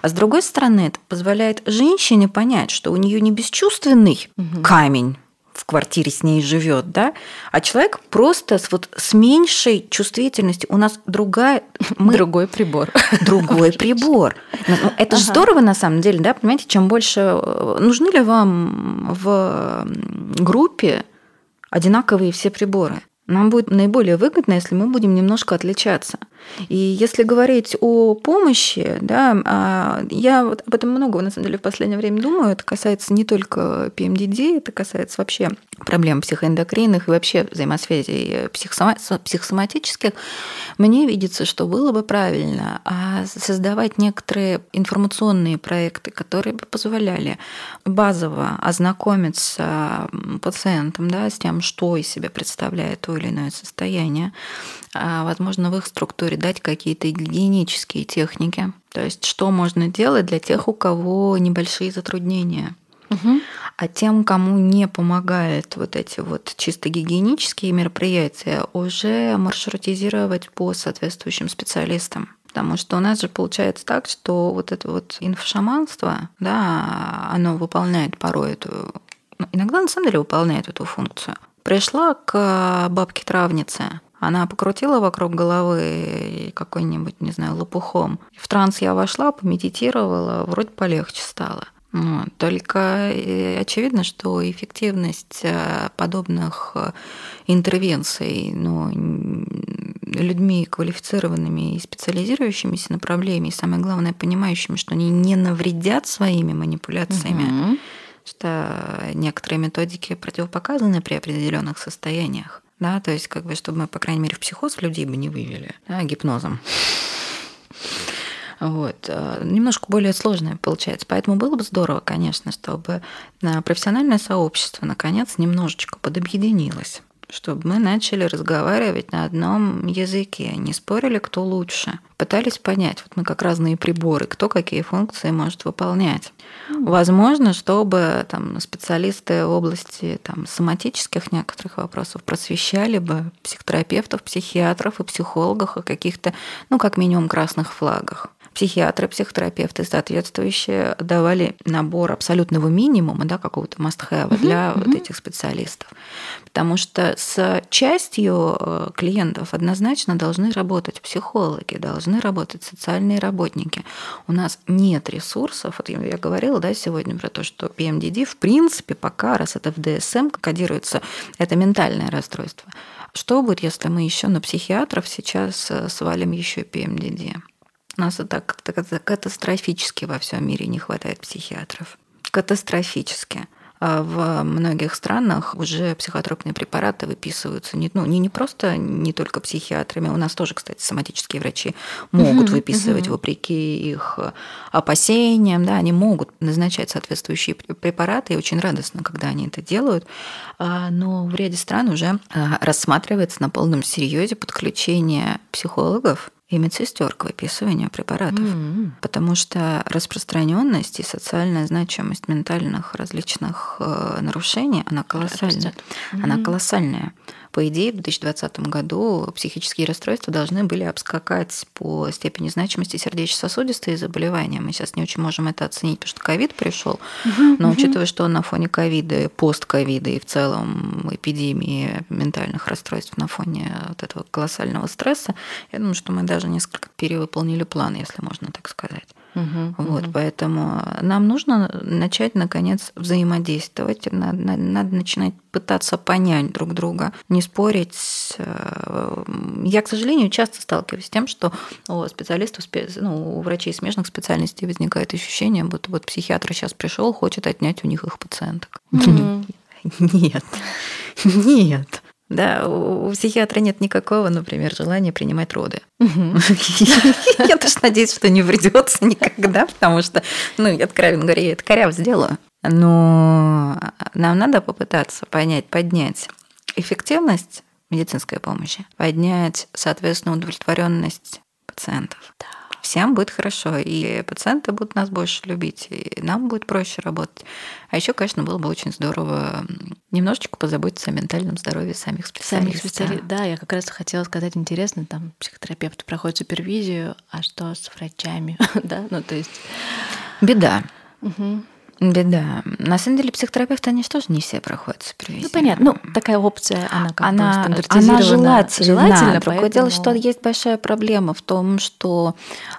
А с другой стороны, это позволяет женщине понять, что у нее не бесчувственный угу. камень в квартире с ней живет, да, а человек просто с, вот, с меньшей чувствительностью. У нас другая... Мы... Другой прибор. Другой прибор. Ну, это же здорово на самом деле, да, понимаете, чем больше... Э, нужны ли вам в группе одинаковые все приборы? Нам будет наиболее выгодно, если мы будем немножко отличаться. И если говорить о помощи, да, а, я вот об этом много, на самом деле, в последнее время думаю. Это касается не только PMDD, это касается вообще проблем психоэндокринных и вообще взаимосвязей психосоматических. Мне видится, что было бы правильно а, создавать некоторые информационные проекты, которые бы позволяли базово ознакомиться пациентам да, с тем, что из себя представляет то или иное состояние, а, возможно, в их структуре дать какие-то гигиенические техники. То есть, что можно делать для тех, у кого небольшие затруднения. Угу. А тем, кому не помогают вот эти вот чисто гигиенические мероприятия, уже маршрутизировать по соответствующим специалистам. Потому что у нас же получается так, что вот это вот инфошаманство, да, оно выполняет порой эту, ну, иногда на самом деле выполняет эту функцию. Пришла к бабке-травнице, она покрутила вокруг головы какой-нибудь, не знаю, лопухом. В транс я вошла, помедитировала, вроде полегче стало. Вот. Только э, очевидно, что эффективность э, подобных э, интервенций ну, людьми квалифицированными и специализирующимися направлениями, и самое главное, понимающими, что они не навредят своими манипуляциями, угу. что некоторые методики противопоказаны при определенных состояниях да, то есть как бы, чтобы мы, по крайней мере, в психоз людей бы не вывели, да, гипнозом. Вот. Э, немножко более сложное получается. Поэтому было бы здорово, конечно, чтобы профессиональное сообщество наконец немножечко подобъединилось чтобы мы начали разговаривать на одном языке, не спорили, кто лучше. Пытались понять, вот мы как разные приборы, кто какие функции может выполнять. Возможно, чтобы там, специалисты в области там, соматических некоторых вопросов просвещали бы психотерапевтов, психиатров и психологов о каких-то, ну, как минимум, красных флагах психиатры, психотерапевты соответствующие давали набор абсолютного минимума, да, какого-то must-have для угу. вот этих специалистов. Потому что с частью э, клиентов однозначно должны работать психологи, должны работать социальные работники. У нас нет ресурсов. Вот я говорила да, сегодня про то, что PMDD в принципе пока, раз это в DSM кодируется, это ментальное расстройство. Что будет, если мы еще на психиатров сейчас э, свалим еще PMDD? У нас это как-то катастрофически во всем мире не хватает психиатров. Катастрофически. А в многих странах уже психотропные препараты выписываются не, ну, не, не просто не только психиатрами, у нас тоже, кстати, соматические врачи могут uh-huh, выписывать uh-huh. вопреки их опасениям, да, они могут назначать соответствующие препараты, и очень радостно, когда они это делают, а, но в ряде стран уже а, рассматривается на полном серьезе подключение психологов и медсестер к выписыванию препаратов, mm-hmm. потому что распространенность и социальная значимость ментальных различных э, нарушений она колоссальная, mm-hmm. она колоссальная. По идее, в 2020 году психические расстройства должны были обскакать по степени значимости сердечно-сосудистые заболевания. Мы сейчас не очень можем это оценить, потому что ковид пришел, но учитывая, что на фоне ковида, постковида и в целом эпидемии ментальных расстройств на фоне вот этого колоссального стресса, я думаю, что мы даже несколько перевыполнили план, если можно так сказать. Угу, вот, угу. Поэтому нам нужно начать, наконец, взаимодействовать. Надо, надо начинать пытаться понять друг друга, не спорить. Э, я, к сожалению, часто сталкиваюсь с тем, что у специалистов, ну, у врачей смежных специальностей возникает ощущение, будто вот психиатр сейчас пришел, хочет отнять у них их пациенток. <laughs> Нет, нет. Да, у психиатра нет никакого, например, желания принимать роды. <laughs> Я тоже надеюсь, что не придется никогда, потому что, ну, я откровенно говоря, я это коряво сделаю. Но нам надо попытаться понять, поднять эффективность медицинской помощи, поднять, соответственно, удовлетворенность пациентов. Да всем будет хорошо, и пациенты будут нас больше любить, и нам будет проще работать. А еще, конечно, было бы очень здорово немножечко позаботиться о ментальном здоровье самих специалистов. Самих специалистов. Да, я как раз хотела сказать, интересно, там психотерапевт проходит супервизию, а что с врачами, <laughs> да, ну то есть... Беда. Угу. Беда. На самом деле психотерапевты, они же тоже не все проходят супервизию. Ну, понятно. Ну, такая опция, она как она, бы она желательно. желательно Другое поэтому... дело, что есть большая проблема в том, что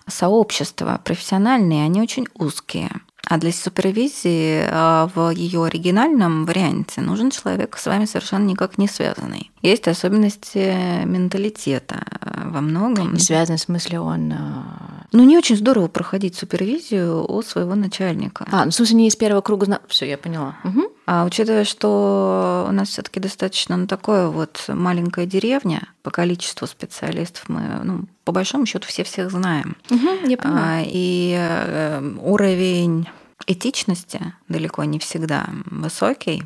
сообщества профессиональные, они очень узкие. А для супервизии а, в ее оригинальном варианте нужен человек с вами совершенно никак не связанный. Есть особенности менталитета а, во многом. Не связанный в смысле он... А, ну, не очень здорово проходить супервизию у своего начальника. А, ну, в смысле, не из первого круга... Все, я поняла. Угу. А учитывая, что у нас все-таки достаточно ну, такое вот маленькая деревня по количеству специалистов, мы, ну, по большому счету, все всех знаем. Угу, я понимаю. А, и э, уровень этичности далеко не всегда высокий,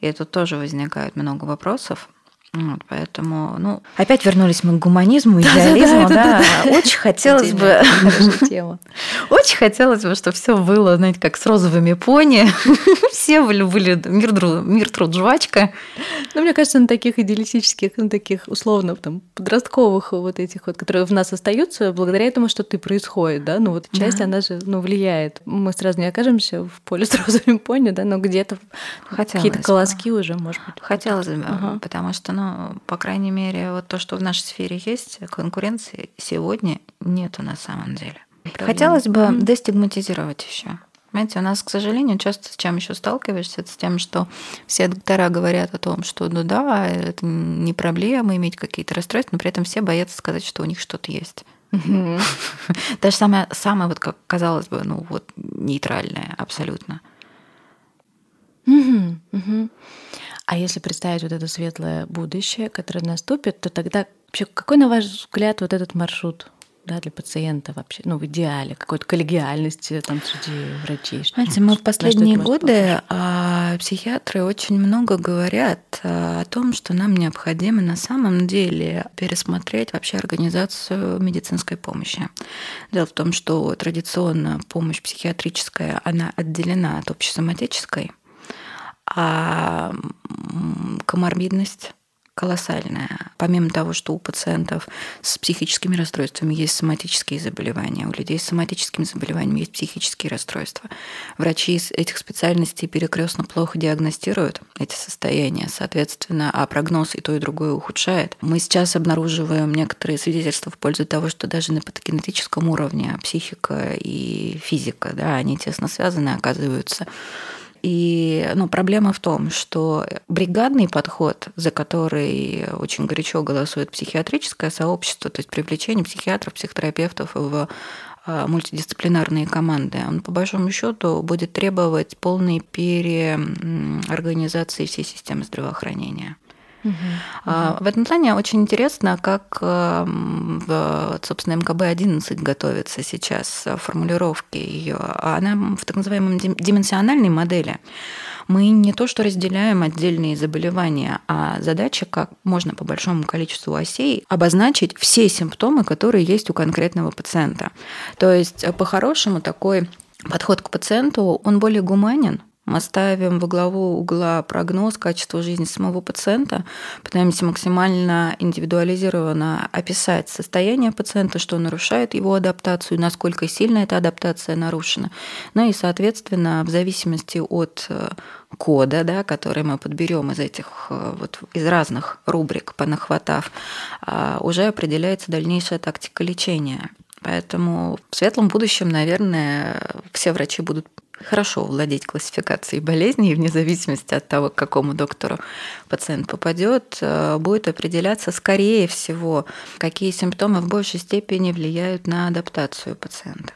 и тут тоже возникает много вопросов. Вот, поэтому, ну, опять вернулись мы к гуманизму, <laughs> идеализму, да. Очень хотелось бы... <laughs> Очень хотелось бы, чтобы все было, знаете, как с розовыми пони. <laughs> Все были, мир, мир труд жвачка. Ну, мне кажется, на таких идеалистических, на таких условно там подростковых вот этих вот, которые в нас остаются, благодаря этому что-то и происходит, да, ну вот часть, она же, ну, влияет. Мы сразу не окажемся в поле с розовыми пони, да, но где-то какие-то колоски уже, может быть. Хотелось бы, потому что, ну, по крайней мере, вот то, что в нашей сфере есть, конкуренции сегодня нету на самом деле. Проблема. Хотелось бы mm-hmm. дестигматизировать еще. Понимаете, у нас, к сожалению, часто с чем еще сталкиваешься, с тем, что все доктора говорят о том, что ну да, это не проблема иметь какие-то расстройства, но при этом все боятся сказать, что у них что-то есть. <laughs> Даже самое, самое, вот как казалось бы, ну вот нейтральное абсолютно. А если представить вот это светлое будущее, которое наступит, то тогда вообще какой, на ваш взгляд, вот этот маршрут да, для пациента вообще, ну, в идеале, какой-то коллегиальности там среди врачей? Знаете, мы в последние годы а, психиатры очень много говорят а, о том, что нам необходимо на самом деле пересмотреть вообще организацию медицинской помощи. Дело в том, что традиционно помощь психиатрическая, она отделена от общесоматической, а коморбидность колоссальная. Помимо того, что у пациентов с психическими расстройствами есть соматические заболевания, у людей с соматическими заболеваниями есть психические расстройства. Врачи из этих специальностей перекрестно плохо диагностируют эти состояния, соответственно, а прогноз и то, и другое ухудшает. Мы сейчас обнаруживаем некоторые свидетельства в пользу того, что даже на патогенетическом уровне психика и физика, да, они тесно связаны, оказываются. И ну, проблема в том, что бригадный подход, за который очень горячо голосует психиатрическое сообщество, то есть привлечение психиатров, психотерапевтов в а, мультидисциплинарные команды, он по большому счету будет требовать полной переорганизации всей системы здравоохранения. Угу, В этом плане очень интересно, как, эм, собственно, МКБ-11 готовится сейчас формулировки ее. Она в так называемой дименsionальной модели. Мы не то что разделяем отдельные заболевания, а задача, как можно по большому количеству осей обозначить все симптомы, которые есть у конкретного пациента. То есть, по-хорошему, такой подход к пациенту, он более гуманен, мы ставим во главу угла прогноз качества жизни самого пациента, пытаемся максимально индивидуализированно описать состояние пациента, что нарушает его адаптацию, насколько сильно эта адаптация нарушена. Ну и, соответственно, в зависимости от э, кода, да, который мы подберем из этих э, вот из разных рубрик, понахватав, а, уже определяется дальнейшая тактика лечения. Поэтому в светлом будущем, наверное, все врачи будут хорошо владеть классификацией болезней, вне зависимости от того, к какому доктору пациент попадет, э, будет определяться, скорее всего, какие симптомы в большей степени влияют на адаптацию пациента.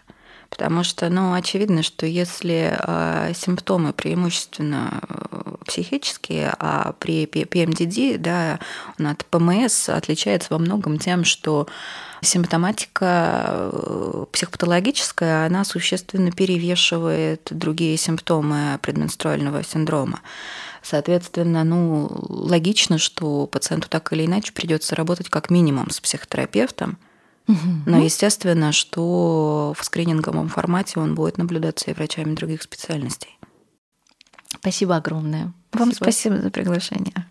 Потому что, ну, очевидно, что если э, симптомы преимущественно э, психические, а при ПМДД, да, от ПМС отличается во многом тем, что симптоматика э, психопатологическая, она существенно перевешивает другие симптомы предменструального синдрома. Соответственно, ну, логично, что пациенту так или иначе придется работать как минимум с психотерапевтом, но естественно, что в скрининговом формате он будет наблюдаться и врачами других специальностей. Спасибо огромное. Вам спасибо, спасибо за приглашение.